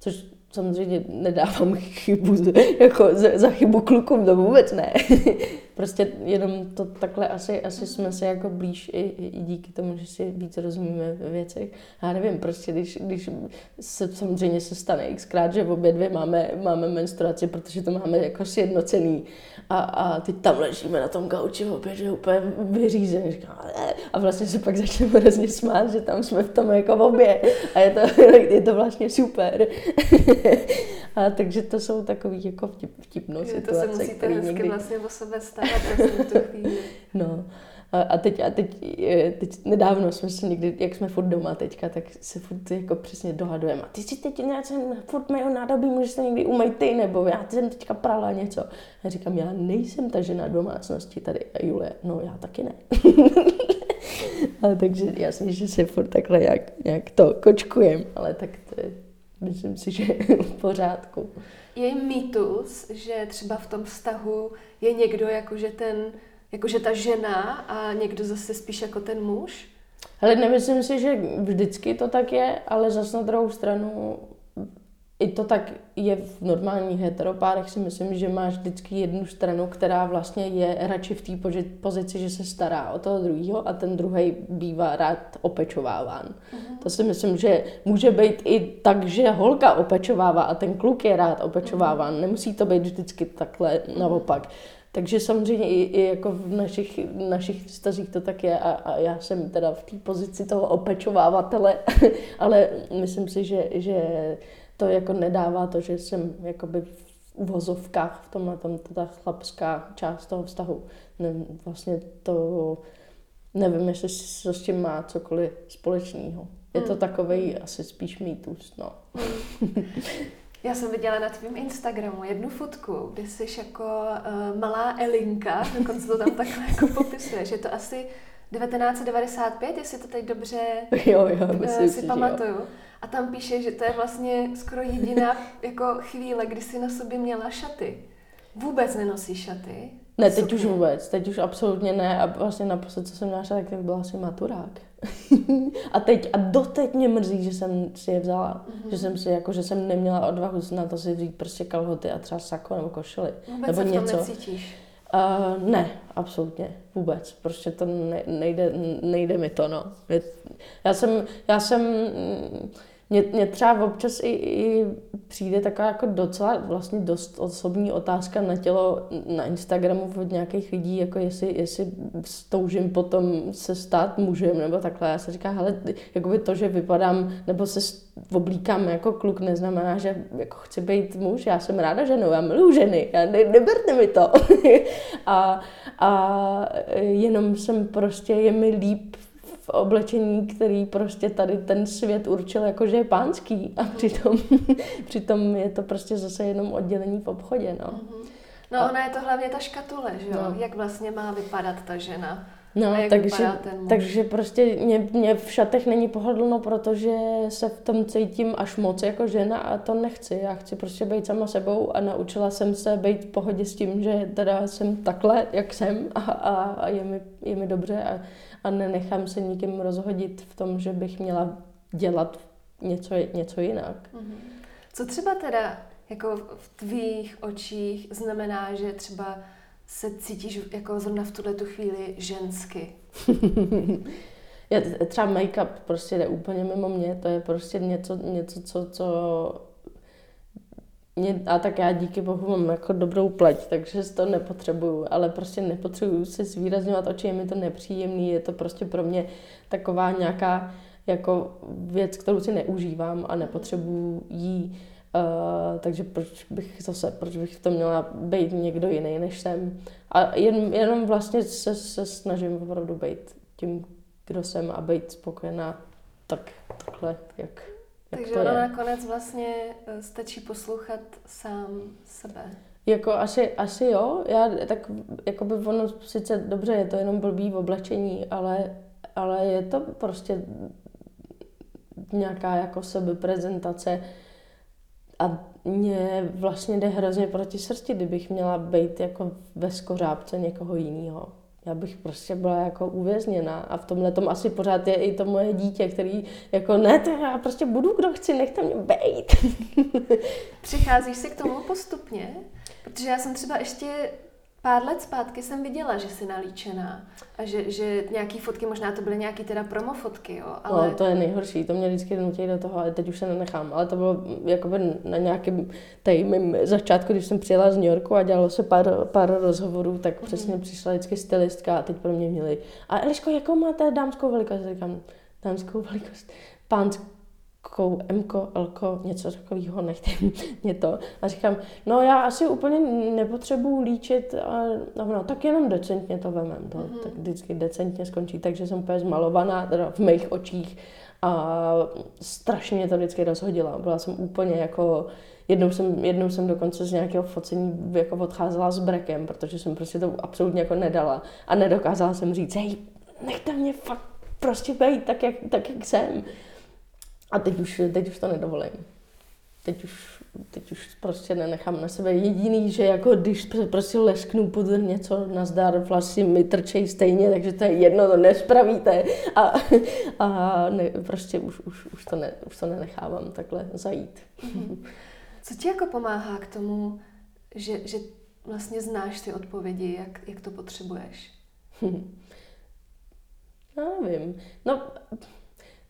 Což samozřejmě nedávám chybu jako za, za chybu klukům, to vůbec ne. prostě jenom to takhle asi, asi jsme se jako blíž i, i díky tomu, že si víc rozumíme ve věcech. Já nevím, prostě když, když se samozřejmě se stane xkrát, že obě dvě máme, máme menstruaci, protože to máme jako sjednocený a, a teď tam ležíme na tom gauči obě, že úplně vyřízený, a vlastně se pak začneme hrozně smát, že tam jsme v tom jako obě a je to, je to vlastně super. a takže to jsou takový jako vtip, vtipnou situace. To se musíte hezky někdy... vlastně o sebe starat v tu chvíli. No. A teď, a teď, teď nedávno jsme se někdy, jak jsme furt doma teďka, tak se furt jako přesně dohadujeme. A ty si teď nějak furt mají nádobí, můžeš se někdy umýt ty, nebo já jsem teďka prala něco. A říkám, já nejsem ta žena domácnosti tady. A Julie, no já taky ne. ale takže jasně, že se furt takhle jak, jak to kočkujem, ale tak to je, myslím si, že v pořádku. Je mýtus, že třeba v tom vztahu je někdo, jakože ten jakože ta žena a někdo zase spíš jako ten muž? Ale nemyslím si, že vždycky to tak je, ale zase na druhou stranu i to tak je v normálních heteropárech si myslím, že máš vždycky jednu stranu, která vlastně je radši v té pozici, že se stará o toho druhého a ten druhý bývá rád opečováván. Uh-huh. To si myslím, že může být i tak, že holka opečovává a ten kluk je rád opečováván. Uh-huh. Nemusí to být vždycky takhle uh-huh. naopak. Takže samozřejmě i, i jako v našich, našich vztazích to tak je a, a já jsem teda v té pozici toho opečovávatele, ale myslím si, že, že to jako nedává to, že jsem jakoby v uvozovkách v tomhle tom, ta chlapská část toho vztahu. Ne, vlastně to, nevím, jestli se s tím má cokoliv společného. Je to hmm. takový asi spíš mýtus, no. Já jsem viděla na tvém Instagramu jednu fotku, kde jsi jako uh, malá Elinka, dokonce to tam takhle jako popisuje, že to asi 1995, jestli to teď dobře jo, jo, uh, si, si pamatuju. Jo. A tam píše, že to je vlastně skoro jediná jako chvíle, kdy jsi na sobě měla šaty. Vůbec nenosíš šaty. Ne, teď Super. už vůbec, teď už absolutně ne a vlastně naposled, co jsem měla šaty, tak byl asi maturák. a teď, a doteď mě mrzí, že jsem si je vzala. Mm-hmm. Že jsem si, jako, že jsem neměla odvahu na to si vzít prostě kalhoty a třeba sako nebo košily. Vůbec nebo se něco. necítíš? Uh, ne, absolutně, vůbec. Prostě to ne, nejde, nejde mi to, no. Já jsem, já jsem, mě, mě třeba občas i, i přijde taková jako docela vlastně dost osobní otázka na tělo na Instagramu od nějakých lidí, jako jestli, jestli stoužím potom se stát mužem nebo takhle. Já se říkám, hele, jakoby to, že vypadám nebo se oblíkám jako kluk, neznamená, že jako chci být muž. Já jsem ráda ženou, já miluji ženy, já ne, neberte mi to. a, a jenom jsem prostě, je mi líp v oblečení, který prostě tady ten svět určil jako, že je pánský a přitom, přitom je to prostě zase jenom oddělení v obchodě, no. Mm-hmm. No ona je to hlavně ta škatule, že jo? No. Jak vlastně má vypadat ta žena. No, takže, takže prostě mě, mě v šatech není pohodlno, protože se v tom cítím až moc jako žena a to nechci. Já chci prostě být sama sebou a naučila jsem se být v pohodě s tím, že teda jsem takhle, jak jsem a, a, a je, mi, je mi dobře a, a nenechám se nikým rozhodit v tom, že bych měla dělat něco, něco jinak. Mhm. Co třeba teda jako v tvých očích znamená, že třeba se cítíš jako zrovna v tuhle tu chvíli žensky? Já, třeba make-up prostě jde úplně mimo mě, to je prostě něco, něco co, co mě, a tak já díky bohu mám jako dobrou pleť, takže to nepotřebuju, ale prostě nepotřebuju se zvýrazňovat oči, je mi to nepříjemný, je to prostě pro mě taková nějaká jako věc, kterou si neužívám a nepotřebuju jí. Uh, takže proč bych zase, proč bych to měla být někdo jiný, než jsem. A jen, jenom vlastně se, se snažím opravdu být tím, kdo jsem a být spokojená tak, takhle, jak, jak Takže to ono je. nakonec vlastně eh, stačí poslouchat sám sebe. Jako asi, asi jo, já tak jako by ono sice dobře, je to jenom blbý v oblečení, ale, ale je to prostě nějaká jako sebeprezentace a mě vlastně jde hrozně proti srsti, kdybych měla být jako ve skořápce někoho jiného. Já bych prostě byla jako uvězněna a v tomhle tom asi pořád je i to moje dítě, který jako ne, to já prostě budu, kdo chci, nechte mě bejt. Přicházíš si k tomu postupně? Protože já jsem třeba ještě pár let zpátky jsem viděla, že jsi nalíčená a že, že nějaký fotky, možná to byly nějaký teda promo fotky, jo, ale... No, to je nejhorší, to mě vždycky nutí do toho, ale teď už se nenechám. Ale to bylo jakoby na nějakém tady mým začátku, když jsem přijela z New Yorku a dělalo se pár, pár rozhovorů, tak mm-hmm. přesně přišla vždycky stylistka a teď pro mě měli. A Eliško, jakou máte dámskou velikost? Říkám, dámskou velikost, pánskou Mko, Lko, něco takového, nechte mě to. A říkám, no já asi úplně nepotřebuju líčit, a no, tak jenom decentně to vemem. To, mm-hmm. tak vždycky decentně skončí, takže jsem úplně zmalovaná teda v mých očích a strašně mě to vždycky rozhodila. Byla jsem úplně jako, jednou jsem, jednou jsem dokonce z nějakého focení jako odcházela s brekem, protože jsem prostě to absolutně jako nedala a nedokázala jsem říct, hej, nechte mě fakt prostě být tak, jak, tak, jak jsem. A teď už, teď už to nedovolím. Teď už, teď už prostě nenechám na sebe jediný, že jako když prostě lesknu pod něco na zdar, vlastně mi trčej stejně, takže to je jedno, to nespravíte. A, a ne, prostě už, už, už, to ne, už to nenechávám takhle zajít. Mm-hmm. Co ti jako pomáhá k tomu, že, že vlastně znáš ty odpovědi, jak, jak to potřebuješ? Já nevím. No,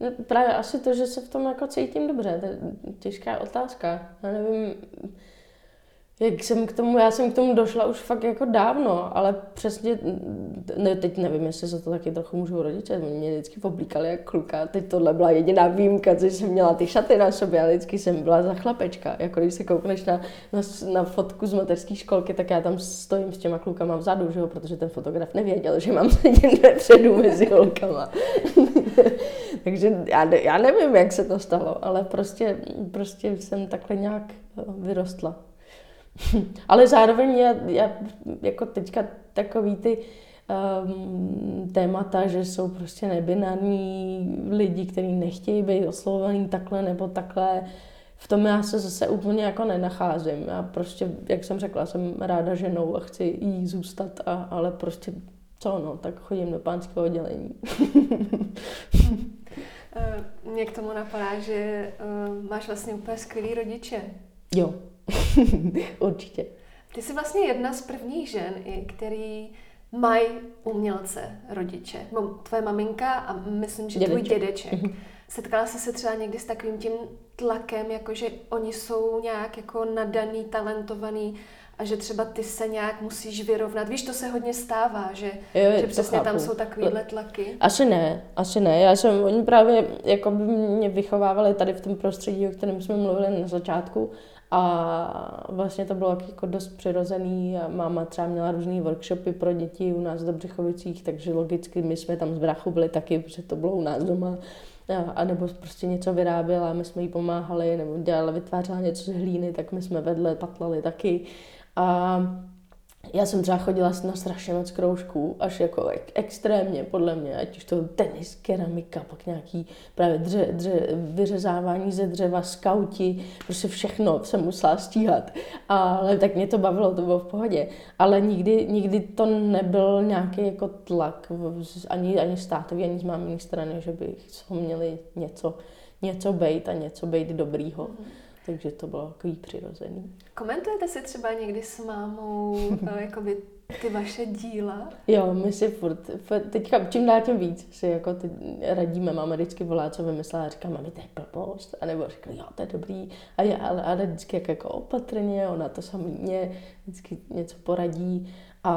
No, právě asi to, že se v tom jako cítím dobře, to je těžká otázka. Já nevím, jak jsem k tomu, já jsem k tomu došla už fakt jako dávno, ale přesně, ne, teď nevím, jestli se to taky trochu můžou rodiče, mě vždycky oblíkali jak kluka, teď tohle byla jediná výjimka, že jsem měla ty šaty na sobě, ale vždycky jsem byla za chlapečka, jako když se koukneš na, na, na fotku z mateřské školky, tak já tam stojím s těma klukama vzadu, že jo, protože ten fotograf nevěděl, že mám sedět vepředu mezi holkama. Takže já, ne, já nevím, jak se to stalo, ale prostě, prostě jsem takhle nějak vyrostla. Ale zároveň já, já jako teďka takový ty um, témata, že jsou prostě nebinární lidi, kteří nechtějí být oslovovaný takhle nebo takhle, v tom já se zase úplně jako nenacházím. Já prostě, jak jsem řekla, jsem ráda ženou a chci jí zůstat, a, ale prostě co no, tak chodím do pánského oddělení. Eh, mě k tomu napadá, že uh, máš vlastně úplně skvělý rodiče. Jo, určitě. Ty jsi vlastně jedna z prvních žen, který mají umělce rodiče. Tvoje maminka a myslím, že dědeček. tvůj dědeček. Mhm. Setkala jsi se třeba někdy s takovým tím tlakem, jako že oni jsou nějak jako nadaný, talentovaný a že třeba ty se nějak musíš vyrovnat. Víš, to se hodně stává, že, jo, že přesně chápu. tam jsou takovýhle tlaky. Asi ne, asi ne. Já jsem, oni právě jako by mě vychovávali tady v tom prostředí, o kterém jsme mluvili na začátku a vlastně to bylo jako dost přirozený. Máma třeba měla různé workshopy pro děti u nás v Dobřichovicích, takže logicky my jsme tam z brachu byli taky, protože to bylo u nás doma. A nebo prostě něco vyráběla, my jsme jí pomáhali, nebo dělala, vytvářela něco z hlíny, tak my jsme vedle patlali taky. A já jsem třeba chodila na strašně moc kroužků, až jako extrémně, podle mě, ať už to tenis, keramika, pak nějaký právě dře, dře, vyřezávání ze dřeva, skauti, prostě všechno jsem musela stíhat. Ale tak mě to bavilo, to bylo v pohodě. Ale nikdy, nikdy to nebyl nějaký jako tlak, ani, ani státový, ani z máminy strany, že by měli něco, něco bejt a něco bejt dobrýho. Takže to bylo takový přirozený. Komentujete si třeba někdy s mámou eh, jakoby ty vaše díla? Jo, my si furt, teďka čím dál tím víc si jako ty radíme, máme vždycky volá, co vymyslela a říká, mami, to je blbost, a nebo říká, jo, to je dobrý, a já, ale, ale vždycky jak jako opatrně, ona to samý mě vždycky něco poradí a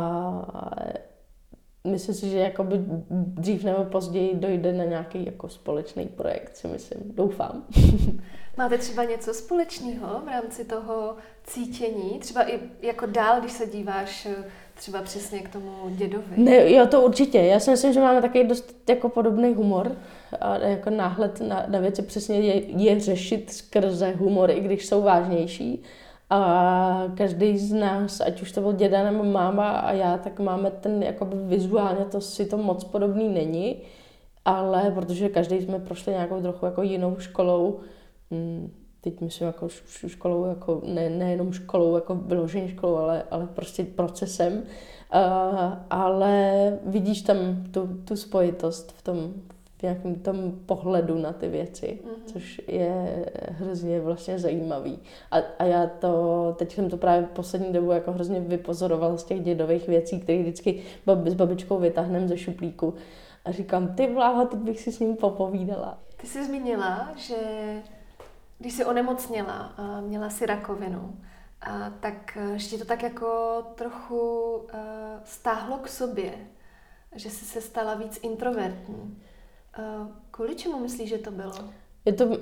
myslím si, že jakoby dřív nebo později dojde na nějaký jako společný projekt, si myslím, doufám. Máte třeba něco společného v rámci toho cítění? Třeba i jako dál, když se díváš třeba přesně k tomu dědovi? Ne, jo, to určitě. Já si myslím, že máme takový dost jako podobný humor a jako náhled na, na věci přesně je, je řešit skrze humor, i když jsou vážnější. A každý z nás, ať už to byl děda nebo máma a já, tak máme ten jakoby vizuálně, to si to moc podobný není, ale protože každý jsme prošli nějakou trochu jako jinou školou, hm, teď myslím jako školou, jako ne, nejenom školou, jako vyloženě školou, ale, ale prostě procesem. Uh, ale vidíš tam tu, tu spojitost v tom, v nějakém tom pohledu na ty věci, mm-hmm. což je hrozně vlastně zajímavý. A, a já to, teď jsem to právě poslední dobu jako hrozně vypozoroval z těch dědových věcí, které vždycky s babičkou vytáhnem ze šuplíku. A říkám, ty vláho, teď bych si s ním popovídala. Ty jsi zmínila, že když jsi onemocněla a měla si rakovinu, a tak ještě to tak jako trochu uh, stáhlo k sobě, že jsi se stala víc introvertní. Uh, kvůli čemu myslíš, že to bylo? Je to,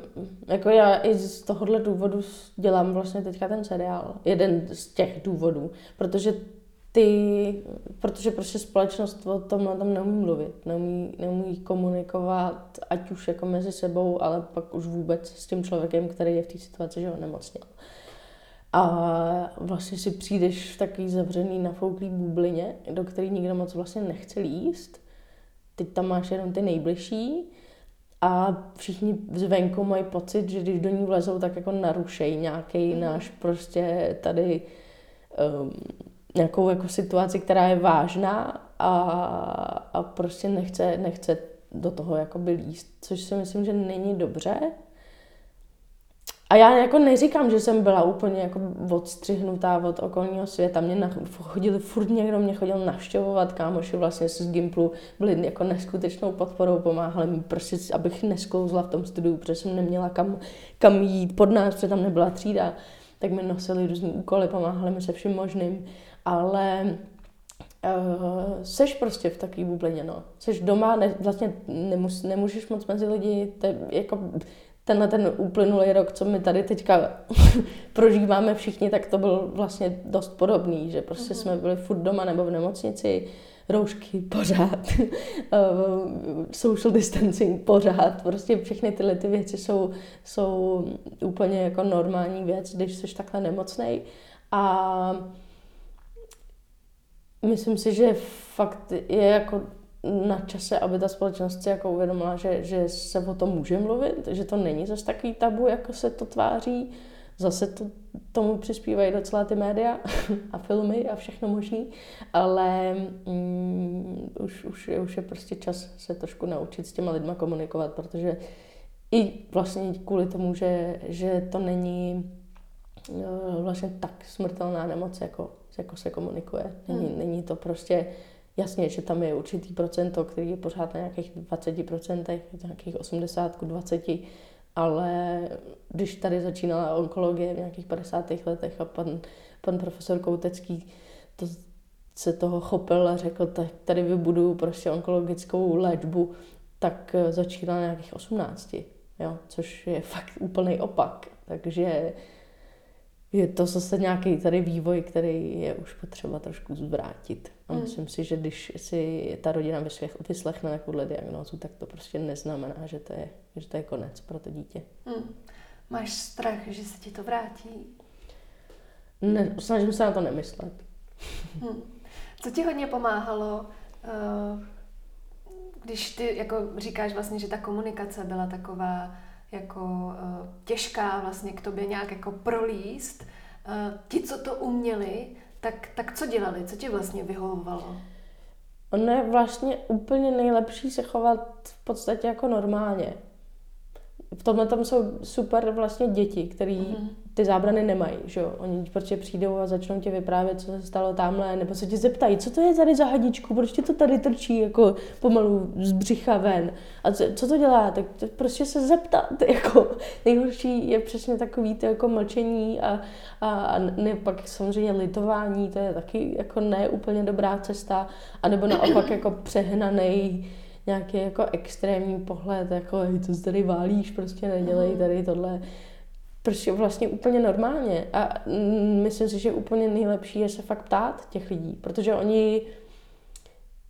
jako já i z tohohle důvodu dělám vlastně teďka ten seriál. Jeden z těch důvodů, protože ty, protože prostě společnost o tomhle tam neumí mluvit, neumí, neumí komunikovat, ať už jako mezi sebou, ale pak už vůbec s tím člověkem, který je v té situaci, že ho nemocněl. A vlastně si přijdeš v takový zavřený, nafouklý bublině, do který nikdo moc vlastně nechce líst. Teď tam máš jenom ty nejbližší a všichni zvenku mají pocit, že když do ní vlezou, tak jako narušejí nějaký mm. náš prostě tady um, nějakou jako situaci, která je vážná a, a prostě nechce, nechce do toho jakoby líst, což si myslím, že není dobře. A já jako neříkám, že jsem byla úplně jako odstřihnutá od okolního světa. Mě na, chodili, furt někdo mě chodil navštěvovat, kámoši vlastně z Gimplu byli jako neskutečnou podporou, pomáhali mi prostě, abych nesklouzla v tom studiu, protože jsem neměla kam, kam jít pod nás, protože tam nebyla třída. Tak mi nosili různý úkoly, pomáhali mi se vším možným ale uh, seš prostě v takové bublině, no. Seš doma, ne, vlastně nemus, nemůžeš moc mezi lidi, to je jako tenhle ten uplynulý rok, co my tady teďka prožíváme všichni, tak to byl vlastně dost podobný, že prostě uh-huh. jsme byli furt doma nebo v nemocnici, roušky pořád, eh, social distancing pořád, prostě všechny tyhle ty věci jsou, jsou úplně jako normální věc, když jsi takhle nemocnej a Myslím si, že fakt je jako na čase, aby ta společnost si jako uvědomila, že, že se o tom může mluvit, že to není zase takový tabu, jako se to tváří. Zase to, tomu přispívají docela ty média a filmy a všechno možný, ale mm, už, už, je, už je prostě čas se trošku naučit s těma lidma komunikovat, protože i vlastně kvůli tomu, že, že to není no, vlastně tak smrtelná nemoc, jako jako se komunikuje. Není, hmm. není to prostě jasně, že tam je určitý procento, který je pořád na nějakých 20%, nějakých 80 20, ale když tady začínala onkologie v nějakých 50. letech a pan, pan profesor Koutecký to, se toho chopil a řekl, tak tady vybuduju prostě onkologickou léčbu, tak začínala na nějakých 18, jo, což je fakt úplný opak. Takže je to zase nějaký tady vývoj, který je už potřeba trošku zvrátit. A mm. myslím si, že když si ta rodina vyslechne takovouhle diagnózu, tak to prostě neznamená, že to je, že to je konec pro to dítě. Mm. Máš strach, že se ti to vrátí? Ne, snažím se na to nemyslet. Mm. Co ti hodně pomáhalo, uh, když ty jako říkáš vlastně, že ta komunikace byla taková jako uh, těžká vlastně k tobě nějak jako prolíst. Uh, ti, co to uměli, tak, tak co dělali? Co ti vlastně vyhovovalo? Ono je vlastně úplně nejlepší se chovat v podstatě jako normálně. V tomhle tam jsou super vlastně děti, který mm-hmm. Ty zábrany nemají, že jo. Oni prostě přijdou a začnou ti vyprávět, co se stalo tamhle, nebo se tě zeptají, co to je tady za hadičku, proč ti to tady trčí jako pomalu z břicha ven. A co, co to dělá? Tak to prostě se zeptat, jako nejhorší je přesně takový to jako mlčení a, a, a ne, pak samozřejmě litování, to je taky jako ne úplně dobrá cesta, anebo naopak jako přehnaný nějaký jako extrémní pohled, jako to tady válíš, prostě nedělej mhm. tady tohle. Prostě vlastně úplně normálně. A myslím si, že úplně nejlepší je se fakt ptát těch lidí, protože oni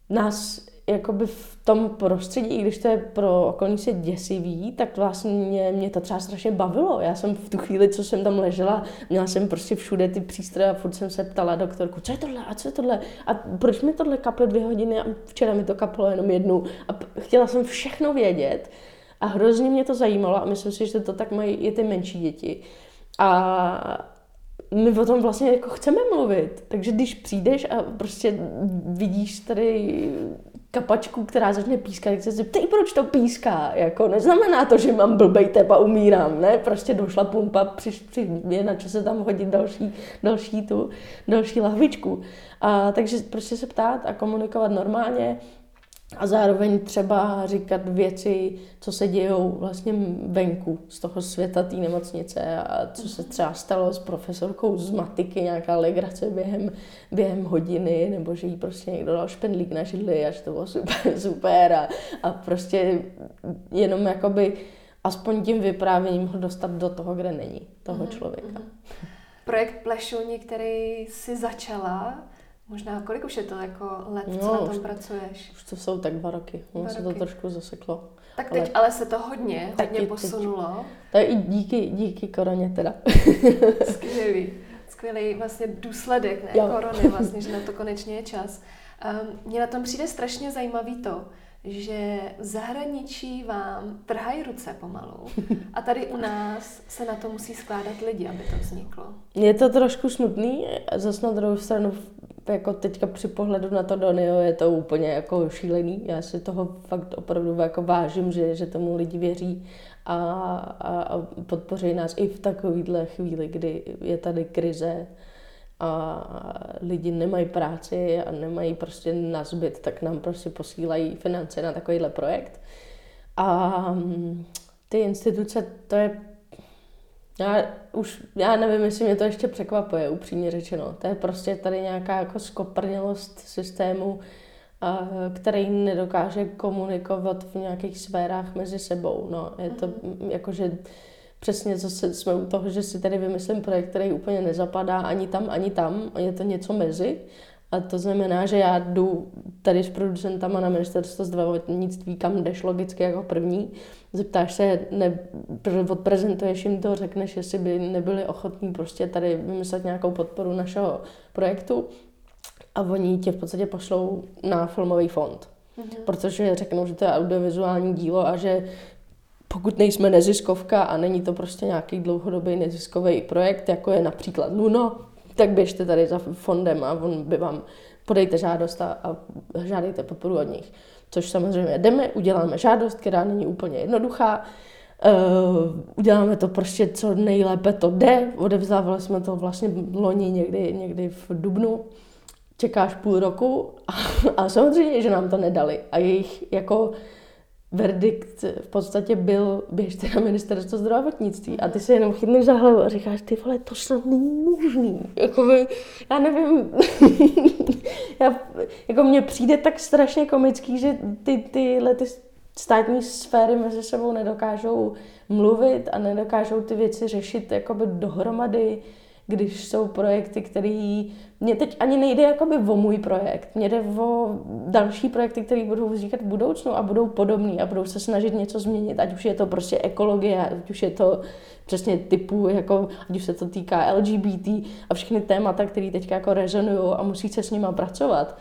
nás jakoby v tom prostředí, i když to je pro okolní se děsivý, tak vlastně mě to třeba strašně bavilo. Já jsem v tu chvíli, co jsem tam ležela, měla jsem prostě všude ty přístroje a furt jsem se ptala doktorku, co je tohle a co je tohle a proč mi tohle kaplo dvě hodiny a včera mi to kaplo jenom jednu a chtěla jsem všechno vědět a hrozně mě to zajímalo a myslím si, že to tak mají i ty menší děti. A my o tom vlastně jako chceme mluvit. Takže když přijdeš a prostě vidíš tady kapačku, která začne pískat, tak se zeptej, proč to píská. Jako, neznamená to, že mám blbej tep a umírám, ne? Prostě došla pumpa, při, při, je na čase tam hodit další, další tu, další lahvičku. A, takže prostě se ptát a komunikovat normálně a zároveň třeba říkat věci, co se dějou vlastně venku z toho světa té nemocnice a co se třeba stalo s profesorkou z matiky, nějaká legrace během, během hodiny, nebo že jí prostě někdo dal špendlík na židli a že to bylo super, super a, a prostě jenom jakoby aspoň tím vyprávěním ho dostat do toho, kde není toho člověka. Projekt Plešuni, který si začala, Možná kolik už je to jako let, no, co na tom už, pracuješ? Už to jsou tak dva roky. Dva se roky. to trošku zaseklo. Tak teď ale, ale se to hodně, hodně posunulo. To je i díky, díky koroně teda. Skvělý. Skvělý vlastně důsledek ne, jo. korony, vlastně, že na to konečně je čas. Um, mně na tom přijde strašně zajímavý to, že v zahraničí vám trhají ruce pomalu a tady u nás se na to musí skládat lidi, aby to vzniklo. Je to trošku smutný, zase na druhou stranu jako teďka při pohledu na to Donio je to úplně jako šílený. Já si toho fakt opravdu jako vážím, že, že tomu lidi věří a, a, a podpoří nás i v takovýhle chvíli, kdy je tady krize a lidi nemají práci a nemají prostě na zbyt, tak nám prostě posílají finance na takovýhle projekt. A mm, ty instituce, to je já už, já nevím, jestli mě to ještě překvapuje, upřímně řečeno. To je prostě tady nějaká jako skoprnělost systému, a, který nedokáže komunikovat v nějakých sférách mezi sebou. No, je to mm-hmm. jakože přesně zase jsme u toho, že si tady vymyslím projekt, který úplně nezapadá ani tam, ani tam, je to něco mezi. A to znamená, že já jdu tady s producentama na ministerstvo zdravotnictví, kam jdeš logicky jako první, zeptáš se, ne, odprezentuješ jim to, řekneš, jestli by nebyli ochotní prostě tady vymyslet nějakou podporu našeho projektu a oni tě v podstatě pošlou na filmový fond. Mm-hmm. Protože řeknou, že to je audiovizuální dílo a že pokud nejsme neziskovka a není to prostě nějaký dlouhodobý neziskový projekt, jako je například Luno, tak běžte tady za fondem a on by vám podejte žádost a, a žádejte podporu od nich. Což samozřejmě jdeme, uděláme žádost, která není úplně jednoduchá, Uh, uděláme to prostě co nejlépe to jde. Odevzdávali jsme to vlastně loni někdy, někdy v Dubnu. Čekáš půl roku a, a samozřejmě, že nám to nedali. A jejich jako verdikt v podstatě byl, běžte na ministerstvo zdravotnictví. A ty se jenom chytneš za hlavu a říkáš, ty vole, to snad není možný. Jakoby, já nevím, já, jako mně přijde tak strašně komický, že ty, tyhle ty státní sféry mezi sebou nedokážou mluvit a nedokážou ty věci řešit jakoby dohromady když jsou projekty, které... Mně teď ani nejde jakoby o můj projekt, mně jde o další projekty, které budou vznikat v budoucnu a budou podobné a budou se snažit něco změnit, ať už je to prostě ekologie, ať už je to přesně typu, jako, ať už se to týká LGBT a všechny témata, které teď jako rezonují a musí se s nimi pracovat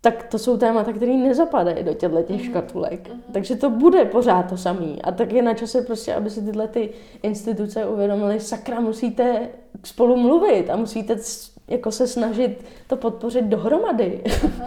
tak to jsou témata, které nezapadají do těchto těch mhm. škatulek. Mm-hmm. Takže to bude pořád to samý. A tak je na čase prostě, aby si tyhle ty instituce uvědomily, sakra, musíte spolu mluvit a musíte jako se snažit to podpořit dohromady.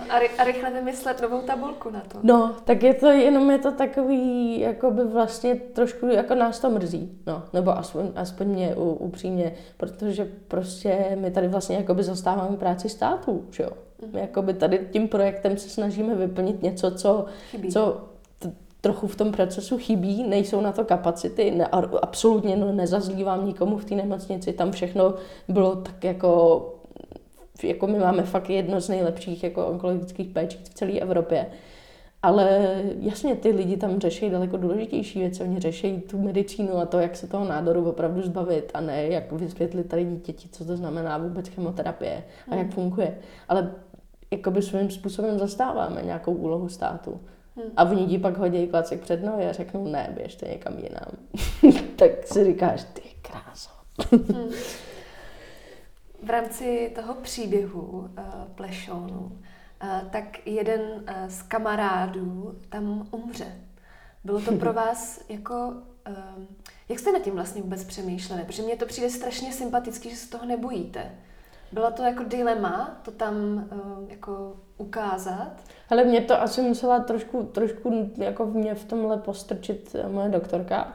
A, ry- a rychle vymyslet novou tabulku na to. No, tak je to jenom je to takový, jako by vlastně trošku jako nás to mrzí, no, nebo aspoň, aspoň mě upřímně, protože prostě my tady vlastně jako by zastáváme práci státu, že jo. Mm. Jakoby tady tím projektem se snažíme vyplnit něco, co, Chybí. co t- trochu v tom procesu chybí, nejsou na to kapacity, ne, absolutně no, nezazlívám nikomu v té nemocnici, tam všechno bylo tak jako jako my máme fakt jedno z nejlepších jako onkologických péčí v celé Evropě. Ale jasně, ty lidi tam řeší daleko důležitější věci. Oni řeší tu medicínu a to, jak se toho nádoru opravdu zbavit a ne jak vysvětlit tady dítěti, co to znamená vůbec chemoterapie a jak funguje. Ale jakoby svým způsobem zastáváme nějakou úlohu státu. A oni ti pak hodí klacek před nohy a řeknou, ne, běžte někam jinam. tak si říkáš, ty kráso. V rámci toho příběhu uh, Plešonu, uh, tak jeden uh, z kamarádů tam umře. Bylo to pro vás jako... Uh, jak jste nad tím vlastně vůbec přemýšleli? Protože mně to přijde strašně sympatický, že se toho nebojíte. Bylo to jako dilema to tam uh, jako ukázat? Ale mě to asi musela trošku, trošku jako v mě v tomhle postrčit moje doktorka,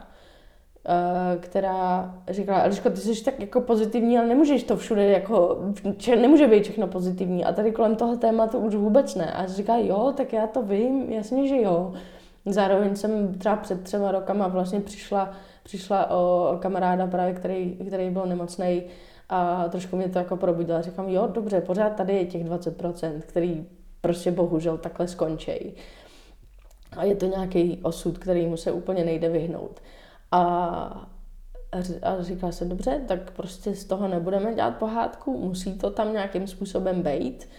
eh, která říkala, Eliško, ty jsi tak jako pozitivní, ale nemůžeš to všude jako, če, nemůže být všechno pozitivní. A tady kolem toho tématu už vůbec ne. A říká, jo, tak já to vím, jasně, že jo. Zároveň jsem třeba před třema rokama vlastně přišla, přišla o kamaráda právě, který, který byl nemocný a trošku mě to jako probudilo. Říkám, jo, dobře, pořád tady je těch 20%, který prostě bohužel takhle skončí. A je to nějaký osud, kterýmu se úplně nejde vyhnout. A, a říká se, dobře, tak prostě z toho nebudeme dělat pohádku, musí to tam nějakým způsobem být.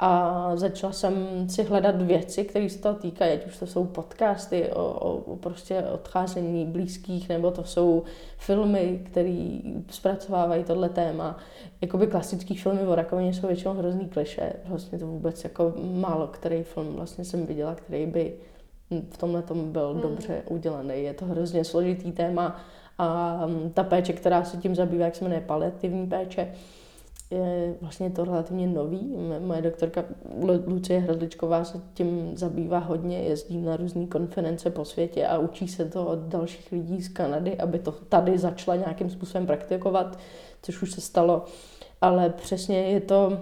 A začala jsem si hledat věci, které se toho týkají, ať už to jsou podcasty o, o, o prostě odcházení blízkých, nebo to jsou filmy, které zpracovávají tohle téma. Jakoby klasický filmy o rakovině jsou většinou hrozný kliše. Vlastně to vůbec jako málo který film vlastně jsem viděla, který by v tomhle tom byl hmm. dobře udělaný. Je to hrozně složitý téma a ta péče, která se tím zabývá, jak se jmenuje paliativní péče, je vlastně to relativně nový. Moje doktorka Lucie Hradličková se tím zabývá hodně, jezdí na různé konference po světě a učí se to od dalších lidí z Kanady, aby to tady začala nějakým způsobem praktikovat, což už se stalo. Ale přesně je to,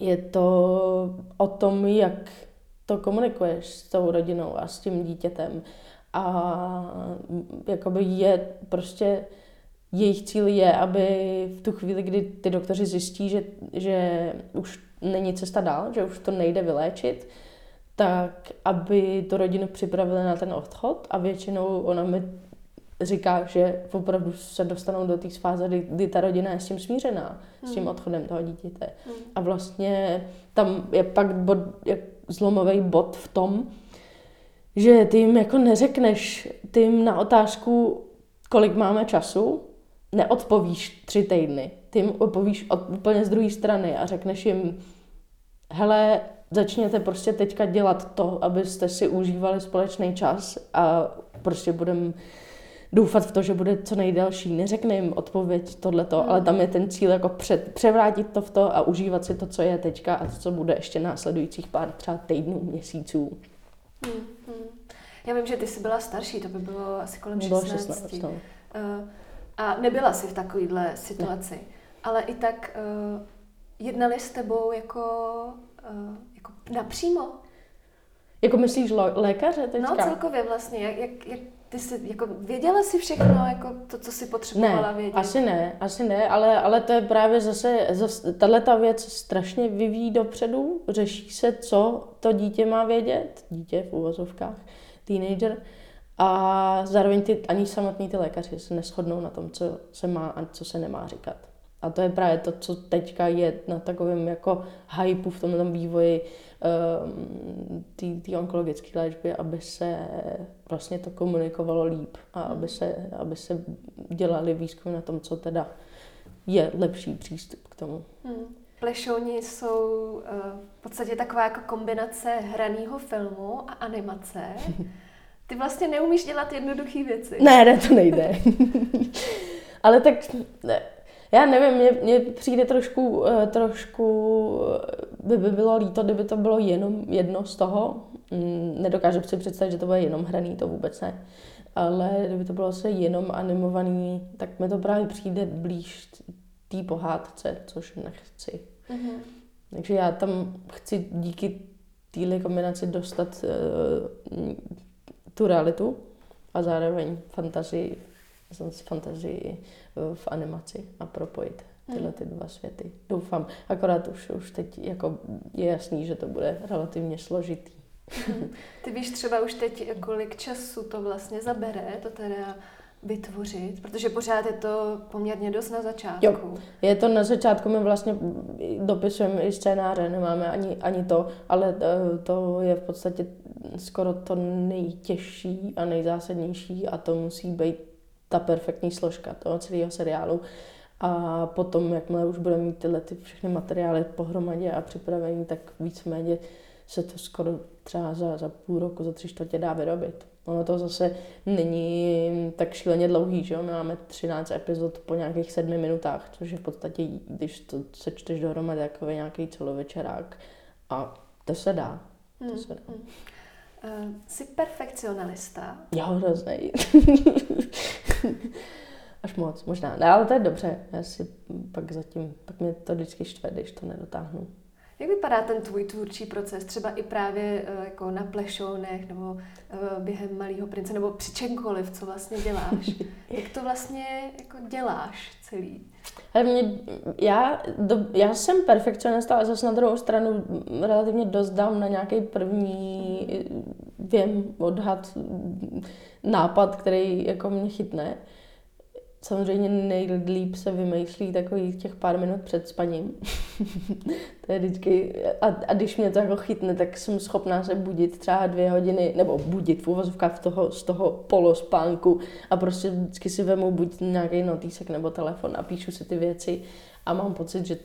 je to o tom, jak to komunikuješ s tou rodinou a s tím dítětem. A jakoby je prostě jejich cíl je, aby v tu chvíli, kdy ty doktoři zjistí, že, že už není cesta dál, že už to nejde vyléčit, tak aby to rodinu připravili na ten odchod a většinou ona mi říká, že opravdu se dostanou do té fáze, kdy, kdy ta rodina je s tím smířená, hmm. s tím odchodem toho dítěte. Hmm. A vlastně tam je pak bod, jak zlomový bod v tom, že ty jim jako neřekneš, ty jim na otázku, kolik máme času, neodpovíš tři týdny. Ty jim odpovíš od, úplně z druhé strany a řekneš jim, hele, začněte prostě teďka dělat to, abyste si užívali společný čas a prostě budeme doufat v to, že bude co nejdelší. Neřekne jim odpověď tohleto, hmm. ale tam je ten cíl jako před, převrátit to v to a užívat si to, co je teďka a to, co bude ještě následujících pár třeba týdnů, měsíců. Hmm, hmm. Já vím, že ty jsi byla starší, to by bylo asi kolem 16. Bylo 16 no. uh, a nebyla jsi v takovéhle situaci. Ne. Ale i tak uh, jednali s tebou jako, uh, jako napřímo? Jako myslíš lékaře teďka? No celkově vlastně, jak, jak, jak ty jsi, jako věděla jsi všechno, jako to, co si potřebovala ne, vědět? asi ne, asi ne, ale, ale to je právě zase, zase tahle ta věc strašně vyvíjí dopředu, řeší se, co to dítě má vědět, dítě v uvozovkách, teenager, a zároveň ty, ani samotní ty lékaři se neschodnou na tom, co se má a co se nemá říkat. A to je právě to, co teďka je na takovém jako hypeu v tomhle vývoji um, té onkologické léčby, aby se vlastně to komunikovalo líp a aby se, aby se dělali výzkum na tom, co teda je lepší přístup k tomu. Hmm. Plešouni jsou uh, v podstatě taková jako kombinace hraného filmu a animace. Ty vlastně neumíš dělat jednoduché věci. Ne, ne, to nejde. Ale tak ne. Já nevím, mně, mně přijde trošku, eh, trošku by, by bylo líto, kdyby to bylo jenom jedno z toho. Mm, nedokážu si představit, že to bude jenom hraný, to vůbec ne. Ale kdyby to bylo se jenom animovaný, tak mi to právě přijde blíž té pohádce, což nechci. Mm-hmm. Takže já tam chci díky téhle kombinaci dostat uh, tu realitu a zároveň fantazii, fantazii v animaci a propojit tyhle ty dva světy. Doufám. Akorát už, už teď jako je jasný, že to bude relativně složitý. Mhm. Ty víš třeba už teď, kolik času to vlastně zabere, to teda vytvořit, protože pořád je to poměrně dost na začátku. Jo, je to na začátku, my vlastně dopisujeme i scénáře, nemáme ani, ani to, ale eh, to je v podstatě skoro to nejtěžší a nejzásadnější a to musí být ta perfektní složka toho celého seriálu. A potom, jakmile už budeme mít tyhle ty všechny materiály pohromadě a připravení, tak víceméně se to skoro třeba za, za půl roku, za tři čtvrtě dá vyrobit. Ono to zase není tak šíleně dlouhý, že jo? My máme 13 epizod po nějakých sedmi minutách, což je v podstatě, když to sečteš dohromady, jako nějaký celovečerák. A to se dá. To hmm. se dá. Hmm. Uh, jsi perfekcionalista? Já hrozný. Až moc, možná. Ne, ale to je dobře. Já si pak zatím, pak mě to vždycky štve, když to nedotáhnu. Jak vypadá ten tvůj tvůrčí proces, třeba i právě uh, jako na plešounech, nebo uh, během Malého prince, nebo při čemkoliv, co vlastně děláš? Jak to vlastně jako děláš celý? Ale mě, já, do, já jsem perfekcionista, ale zase na druhou stranu relativně dost dám na nějaký první věm, odhad, nápad, který jako mě chytne. Samozřejmě nejlíp se vymýšlí takových těch pár minut před spaním. to je vždycky, a, a, když mě to jako chytne, tak jsem schopná se budit třeba dvě hodiny, nebo budit v uvozovkách toho, z toho polospánku a prostě vždycky si vemu buď nějaký notýsek nebo telefon a píšu si ty věci a mám pocit, že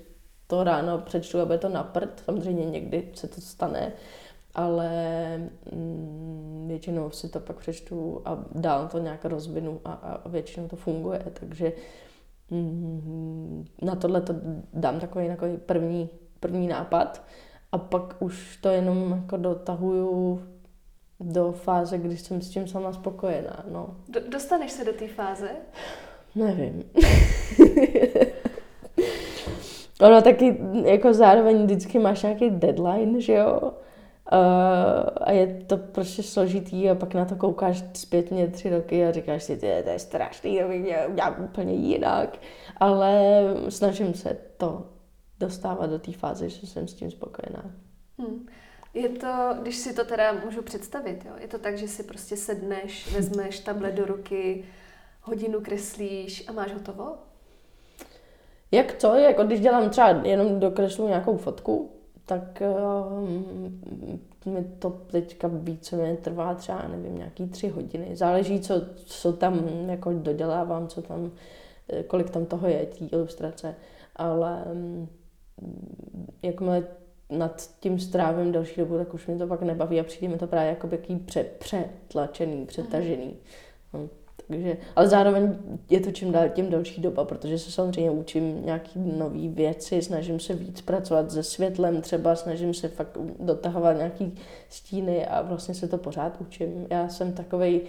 to ráno přečtu, aby to naprt. Samozřejmě někdy se to stane, ale mm, většinou si to pak přečtu a dál to nějak rozvinu a, a většinou to funguje, takže mm, na tohle to dám takový, takový první, první nápad a pak už to jenom jako dotahuju do fáze, kdy jsem s tím sama spokojená. No. Dostaneš se do té fáze? Nevím. ono taky jako zároveň vždycky máš nějaký deadline, že jo? Uh, a je to prostě složitý a pak na to koukáš zpětně tři roky a říkáš si, to je strašný, to bych udělat úplně jinak. Ale snažím se to dostávat do té fáze, že jsem s tím spokojená. Hmm. Je to, když si to teda můžu představit, jo? je to tak, že si prostě sedneš, vezmeš tablet do ruky, hodinu kreslíš a máš hotovo? Jak co? Jako když dělám třeba jenom dokreslu nějakou fotku, tak uh, mi to teďka více trvá třeba, nevím, nějaký tři hodiny. Záleží, co, co tam jako dodělávám, co tam, eh, kolik tam toho je, tí ilustrace. Ale um, jakmile nad tím strávím další dobu, tak už mi to pak nebaví a přijde mi to právě jako jaký pře, přetlačený, přetažený. No. Takže, ale zároveň je to čím dál tím další doba, protože se samozřejmě učím nějaký nové věci, snažím se víc pracovat se světlem třeba, snažím se fakt dotahovat nějaký stíny a vlastně se to pořád učím. Já jsem takovej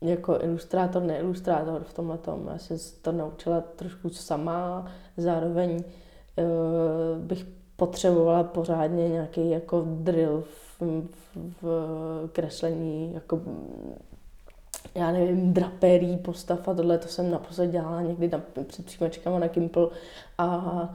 jako ilustrátor, neilustrátor v tomhle tom. Já jsem to naučila trošku sama, zároveň uh, bych potřebovala pořádně nějaký jako drill v, v, v kreslení, jako já nevím, draperí, postav a tohle, to jsem naposled dělala někdy na, před příjmačkama na Kimple a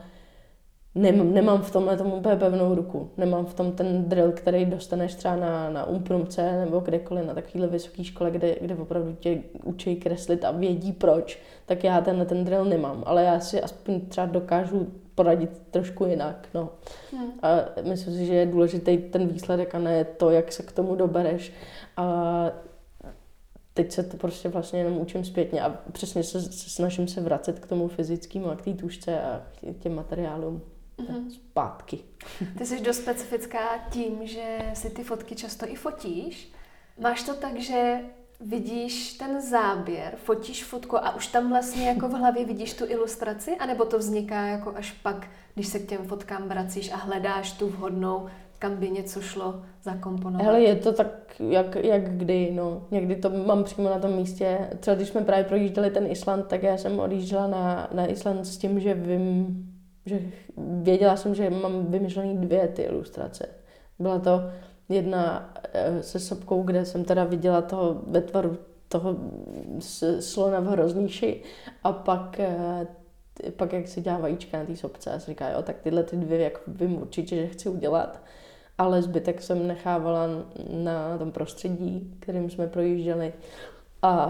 nemám, nemám v tomhle tomu úplně pevnou ruku. Nemám v tom ten drill, který dostaneš třeba na, na umprumce nebo kdekoliv na takovéhle vysoké škole, kde, kde opravdu tě učí kreslit a vědí proč, tak já ten, ten drill nemám, ale já si aspoň třeba dokážu poradit trošku jinak. No. Hmm. A myslím si, že je důležitý ten výsledek a ne to, jak se k tomu dobereš. A teď se to prostě vlastně jenom učím zpětně a přesně se, se snažím se vracet k tomu fyzickému a k té tušce a k těm materiálům mm-hmm. zpátky. Ty jsi dost specifická tím, že si ty fotky často i fotíš. Máš to tak, že vidíš ten záběr, fotíš fotku a už tam vlastně jako v hlavě vidíš tu ilustraci, anebo to vzniká jako až pak, když se k těm fotkám vracíš a hledáš tu vhodnou, kam by něco šlo zakomponovat? Hele, je to tak, jak, jak kdy, no. Někdy to mám přímo na tom místě. Třeba když jsme právě projížděli ten Island, tak já jsem odjížděla na, na Island s tím, že vím, že věděla jsem, že mám vymyšlený dvě ty ilustrace. Byla to jedna eh, se sopkou, kde jsem teda viděla toho ve tvaru toho slona v hrozníši a pak, eh, pak jak se dělá vajíčka na té sopce a říká, jo, tak tyhle ty dvě jako vím určitě, že chci udělat ale zbytek jsem nechávala na tom prostředí, kterým jsme projížděli. A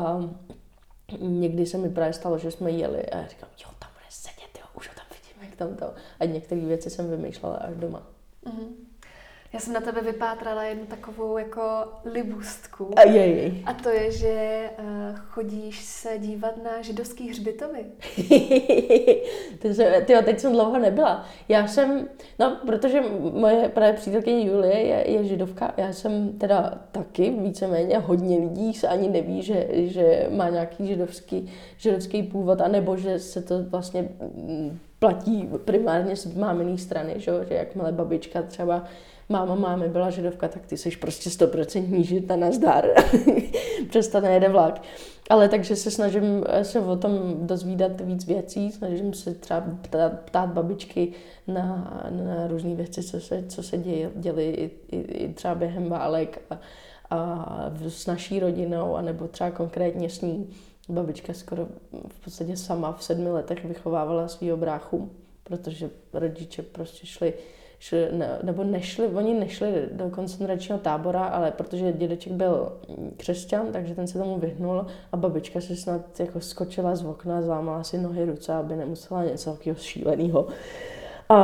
někdy se mi právě stalo, že jsme jeli a já říkám, jo, tam bude sedět, jo, už ho tam vidím, jak tam to. A některé věci jsem vymýšlela až doma. Mm-hmm. Já jsem na tebe vypátrala jednu takovou jako libustku. A, jej. a to je, že uh, chodíš se dívat na židovský hřbitovy. Tyjo, teď jsem dlouho nebyla. Já jsem, no, protože moje právě přítelkyně Julie je, je židovka, já jsem teda taky víceméně hodně lidí se ani neví, že, že má nějaký židovský, židovský původ, anebo že se to vlastně mm, platí primárně z máminý strany, že, že jakmile babička třeba máma máme byla židovka, tak ty jsi prostě stoprocentní žid na nazdar. Přesto nejede vlak. Ale takže se snažím se o tom dozvídat víc věcí, snažím se třeba ptát, ptát babičky na, na různé věci, co se, co se děje, děli i, i, i třeba během válek a, a s naší rodinou, anebo třeba konkrétně s ní. Babička skoro v podstatě sama v sedmi letech vychovávala svýho bráchu, protože rodiče prostě šli šli, ne, nebo nešli, oni nešli do koncentračního tábora, ale protože dědeček byl křesťan, takže ten se tomu vyhnul a babička se snad jako skočila z okna, zlámala si nohy, ruce, aby nemusela něco takového šíleného. A,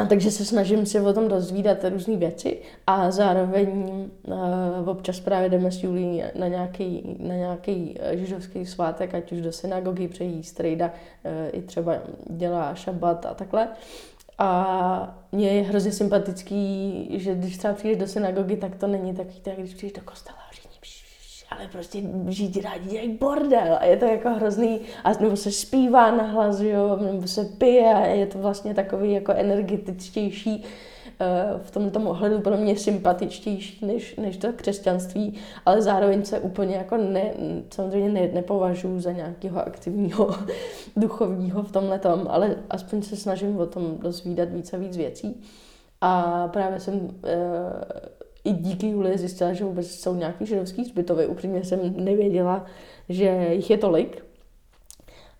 a takže se snažím si o tom dozvídat různé věci a zároveň uh, občas právě jdeme s Julí na nějaký, na nějaký židovský svátek, ať už do synagogy přejí strejda, uh, i třeba dělá šabat a takhle. A mě je hrozně sympatický, že když třeba přijdeš do synagogy, tak to není takový, tak když přijdeš do kostela a všichni ale prostě židi rádi dělají bordel. A je to jako hrozný, a nebo se zpívá na hlas, jo, nebo se pije a je to vlastně takový jako energetičtější v tomto ohledu pro mě sympatičtější než, než to křesťanství, ale zároveň se úplně jako ne, samozřejmě ne, nepovažuji za nějakého aktivního duchovního v tomhle tom, ale aspoň se snažím o tom dozvídat více a víc věcí. A právě jsem e, i díky Julii zjistila, že vůbec jsou nějaký židovský zbytovy. Upřímně jsem nevěděla, že jich je tolik.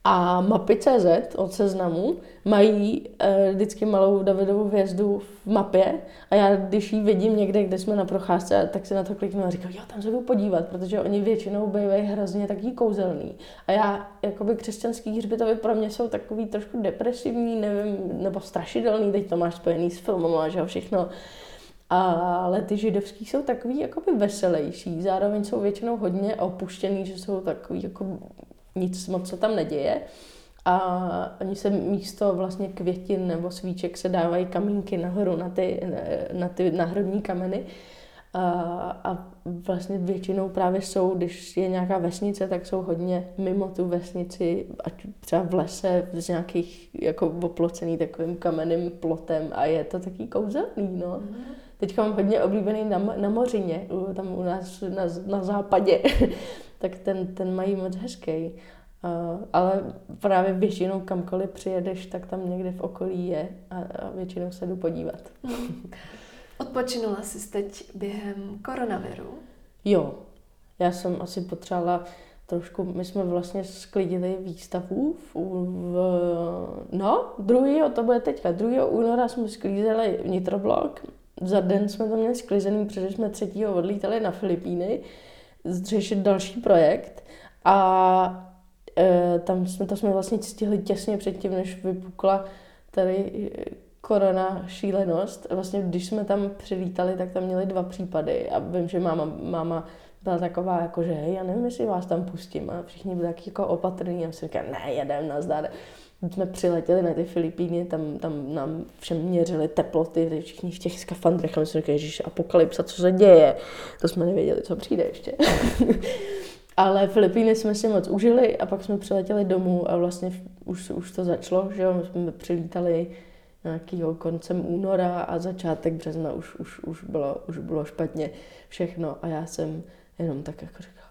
A mapy.cz od seznamu mají uh, vždycky malou Davidovou hvězdu v mapě a já, když ji vidím někde, kde jsme na procházce, tak se na to kliknu a říkám, jo, tam se jdu podívat, protože oni většinou bývají hrozně taký kouzelný. A já, jakoby křesťanský hřbitovy pro mě jsou takový trošku depresivní, nevím, nebo strašidelný, teď to máš spojený s filmem, že všechno. Ale ty židovský jsou takový jakoby veselější, zároveň jsou většinou hodně opuštěný, že jsou takový jako nic moc se tam neděje. A oni se místo vlastně květin nebo svíček se dávají kamínky nahoru na ty, na ty náhradní kameny. A, a vlastně většinou právě jsou, když je nějaká vesnice, tak jsou hodně mimo tu vesnici, ať třeba v lese, z nějakých jako oplocený takovým kamenným plotem a je to taký kouzelný, no. Mm. Teď mám hodně oblíbený na, na Mořině, tam u nás na, na západě, tak ten, ten mají moc hezký. Uh, ale právě většinou kamkoliv přijedeš, tak tam někde v okolí je a, a většinou se jdu podívat. Odpočinula jsi teď během koronaviru? Jo, já jsem asi potřebovala trošku, my jsme vlastně sklidili výstavu v, v no, druhý, to bude teďka, 2. února jsme sklízeli vnitroblok, za den jsme to měli sklizený, protože jsme třetího odlítali na Filipíny zřešit další projekt a e, tam jsme, to jsme vlastně stihli těsně předtím, než vypukla tady korona šílenost. Vlastně, když jsme tam přilítali, tak tam měli dva případy a vím, že máma, máma byla taková, jako, že hej, já nevím, jestli vás tam pustím. A všichni byli taky jako opatrní a jsem říkala, ne, jedem, nazdar. Jsme přiletěli na ty Filipíny, tam, tam nám všem měřili teploty, všichni v těch skafandrech, a my jsme říkali, že apokalypsa, co se děje. To jsme nevěděli, co přijde ještě. Ale Filipíny jsme si moc užili a pak jsme přiletěli domů a vlastně už, už to začalo, že jo, my jsme přilítali nějakého koncem února a začátek března už, už, už, bylo, už bylo špatně všechno a já jsem jenom tak jako říkala,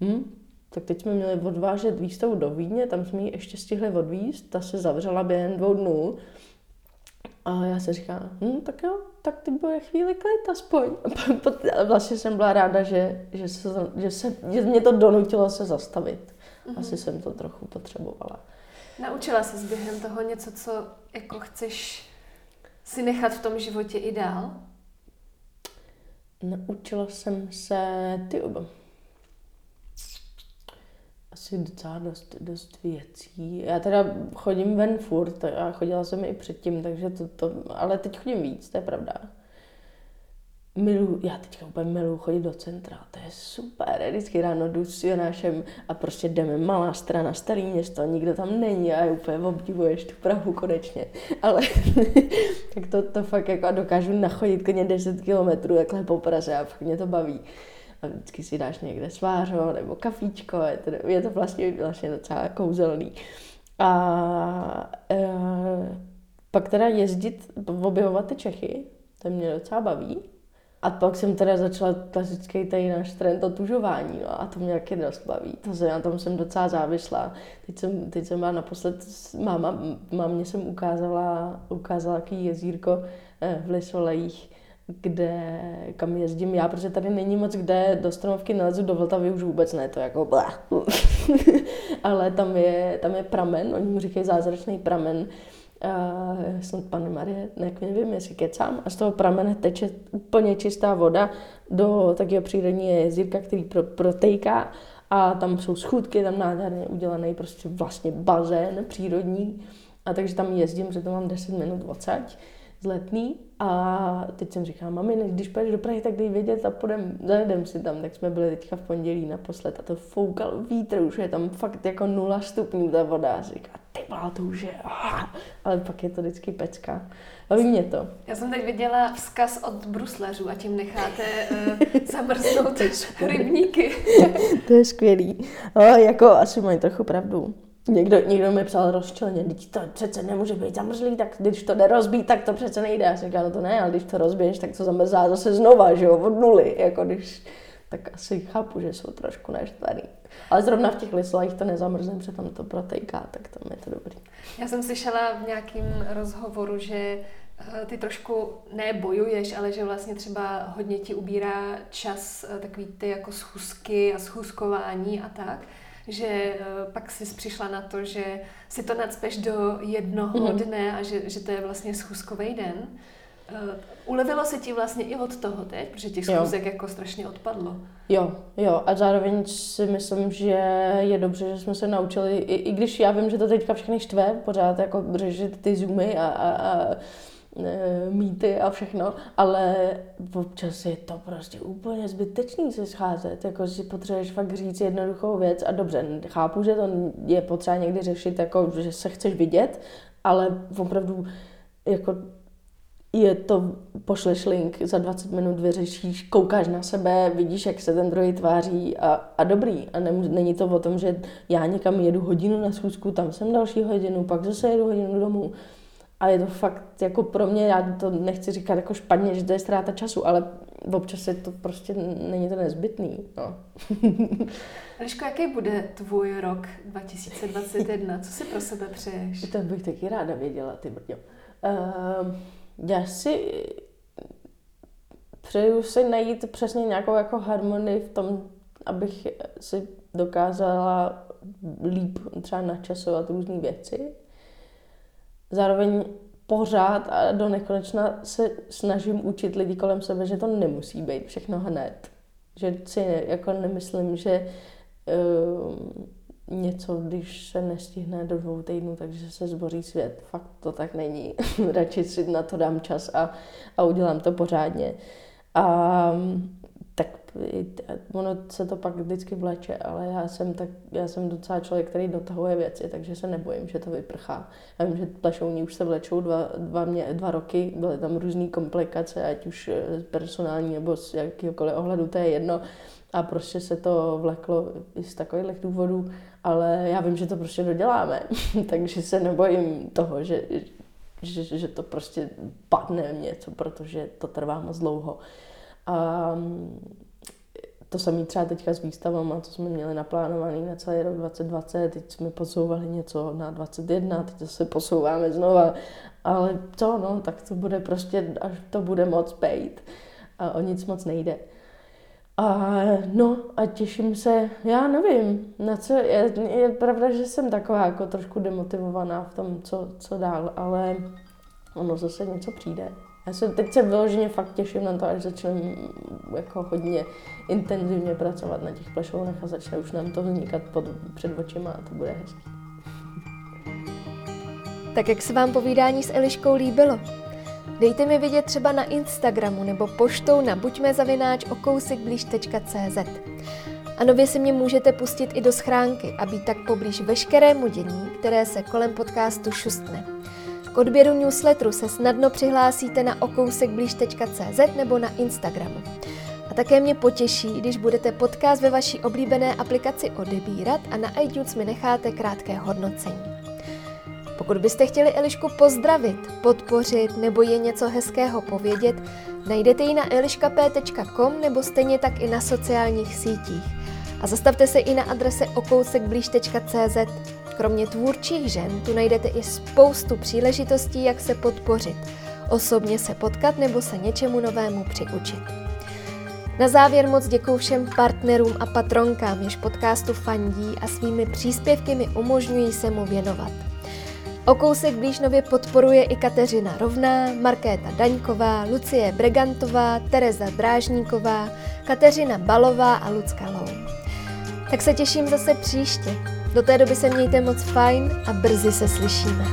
hm, tak teď jsme měli odvážet výstavu do Vídně, tam jsme ji ještě stihli odvízt, ta se zavřela během dvou dnů. A já se říkám, hm, tak jo, tak teď bude chvíli klid aspoň. A vlastně jsem byla ráda, že, že, se, že, se, že mě to donutilo se zastavit. Mm-hmm. Asi jsem to trochu potřebovala. Naučila se během toho něco, co jako chceš si nechat v tom životě i dál? Naučila jsem se, ty asi docela dost, dost věcí. Já teda chodím ven furt a chodila jsem i předtím, takže to, to, ale teď chodím víc, to je pravda. Milu, já teďka úplně miluji chodit do centra, to je super, vždycky ráno jdu s Jonášem a prostě jdeme malá strana, starý město, nikdo tam není a úplně obdivuješ tu Prahu konečně, ale tak to, to fakt jako dokážu nachodit klidně 10 kilometrů takhle po Praze a fakt mě to baví a vždycky si dáš někde svářo nebo kafíčko, je to, je to vlastně, vlastně docela kouzelný. A e, pak teda jezdit, objevovat ty Čechy, to mě docela baví. A pak jsem teda začala klasický tady náš trend otužování, no, a to mě taky dost baví. To se, na tom jsem docela závislá. Teď jsem, teď jsem byla naposled, máma, mámě jsem ukázala, ukázala jaký jezírko eh, v Lisolejích, kde, kam jezdím já, protože tady není moc kde, do Stromovky nelezu, do Vltavy už vůbec ne, to jako Ale tam je, tam je pramen, oni mu říkají zázračný pramen, uh, snad pane Marie, ne, nevím, jestli kecám, a z toho pramene teče úplně čistá voda do takového přírodní jezírka, který pro, protejká a tam jsou schůdky, tam nádherně udělaný prostě vlastně bazén přírodní. A takže tam jezdím, že to mám 10 minut odsaď z letný a teď jsem říkala, mami, než když půjdeš do Prahy, tak dej vědět a půjdem, zajedem si tam. Tak jsme byli teďka v pondělí naposled a to foukal vítr, už je tam fakt jako nula stupňů ta voda. A říká, ty byla to už je, ah. ale pak je to vždycky pecka. Baví mě to. Já jsem teď viděla vzkaz od bruslařů a tím necháte uh, zamrznout rybníky. to je skvělý. No, jako asi mají trochu pravdu. Někdo, někdo mi psal rozčleně, teď to přece nemůže být zamrzlý, tak když to nerozbí, tak to přece nejde. Já si říkám, no to ne, ale když to rozbiješ, tak to zamrzá zase znova, že jo, od nuly, jako když, tak asi chápu, že jsou trošku naštvaný. Ale zrovna v těch lislách to nezamrzne, protože tam to protejká, tak tam je to dobrý. Já jsem slyšela v nějakém rozhovoru, že eh, ty trošku nebojuješ, ale že vlastně třeba hodně ti ubírá čas eh, takový ty jako schůzky a schůzkování a tak že eh, pak jsi přišla na to, že si to nadspeš do jednoho mm. dne a že, že to je vlastně schůzkový den. Uh, ulevilo se ti vlastně i od toho teď, protože těch schůzek jo. jako strašně odpadlo. Jo, jo a zároveň si myslím, že je dobře, že jsme se naučili, i, i když já vím, že to teďka všechny štve, pořád jako řešit ty zoomy a, a, a Eh, mýty a všechno, ale občas je to prostě úplně zbytečný se scházet, jako si potřebuješ fakt říct jednoduchou věc a dobře, chápu, že to je potřeba někdy řešit, jako, že se chceš vidět, ale opravdu jako je to, pošleš link, za 20 minut vyřešíš, koukáš na sebe, vidíš, jak se ten druhý tváří a, a dobrý. A ne, není to o tom, že já někam jedu hodinu na schůzku, tam jsem další hodinu, pak zase jedu hodinu domů. A je to fakt jako pro mě, já to nechci říkat jako špatně, že to je ztráta času, ale občas je to prostě, není to nezbytný. No. Liško, jaký bude tvůj rok 2021? Co si pro sebe přeješ? To bych taky ráda věděla, ty brďo. Uh, já si přeju si najít přesně nějakou jako harmonii v tom, abych si dokázala líp třeba načasovat různé věci zároveň pořád a do nekonečna se snažím učit lidi kolem sebe, že to nemusí být všechno hned. Že si jako nemyslím, že uh, něco, když se nestihne do dvou týdnů, takže se zboří svět. Fakt to tak není. Radši si na to dám čas a, a udělám to pořádně. A tak ono se to pak vždycky vleče, ale já jsem, tak, já jsem docela člověk, který dotahuje věci, takže se nebojím, že to vyprchá. Já vím, že plešouní už se vlečou dva, dva, mě, dva roky, byly tam různé komplikace, ať už personální nebo z jakýkoliv ohledu, to je jedno. A prostě se to vleklo i z takových důvodů, ale já vím, že to prostě doděláme, takže se nebojím toho, že, že, že to prostě padne něco, protože to trvá moc dlouho. A to samé třeba teďka s výstavama, co jsme měli naplánovaný na celý rok 2020, teď jsme posouvali něco na 21, teď se posouváme znova, ale co, no, tak to bude prostě, až to bude moc pejt a o nic moc nejde. A no a těším se, já nevím, na co, je, je pravda, že jsem taková jako trošku demotivovaná v tom, co, co dál, ale ono zase něco přijde. Já se teď se vyloženě fakt těším na to, až začneme jako hodně intenzivně pracovat na těch plešounech a začne už nám to vznikat pod, před očima a to bude hezký. Tak jak se vám povídání s Eliškou líbilo? Dejte mi vidět třeba na Instagramu nebo poštou na buďmezavinač.okousikblíž.cz A nově si mě můžete pustit i do schránky a být tak poblíž veškerému dění, které se kolem podcastu šustne. K odběru newsletteru se snadno přihlásíte na okousekblíž.cz nebo na Instagramu. A také mě potěší, když budete podcast ve vaší oblíbené aplikaci odebírat a na iTunes mi necháte krátké hodnocení. Pokud byste chtěli Elišku pozdravit, podpořit nebo je něco hezkého povědět, najdete ji na eliškap.com nebo stejně tak i na sociálních sítích. A zastavte se i na adrese okousekblíž.cz. Kromě tvůrčích žen tu najdete i spoustu příležitostí, jak se podpořit, osobně se potkat nebo se něčemu novému přiučit. Na závěr moc děkuji všem partnerům a patronkám, jež podcastu fandí a svými příspěvky mi umožňují se mu věnovat. O kousek blíž nově podporuje i Kateřina Rovná, Markéta Daňková, Lucie Bregantová, Tereza Drážníková, Kateřina Balová a Lucka Lou. Tak se těším zase příště. Do té doby se mějte moc fajn a brzy se slyšíme.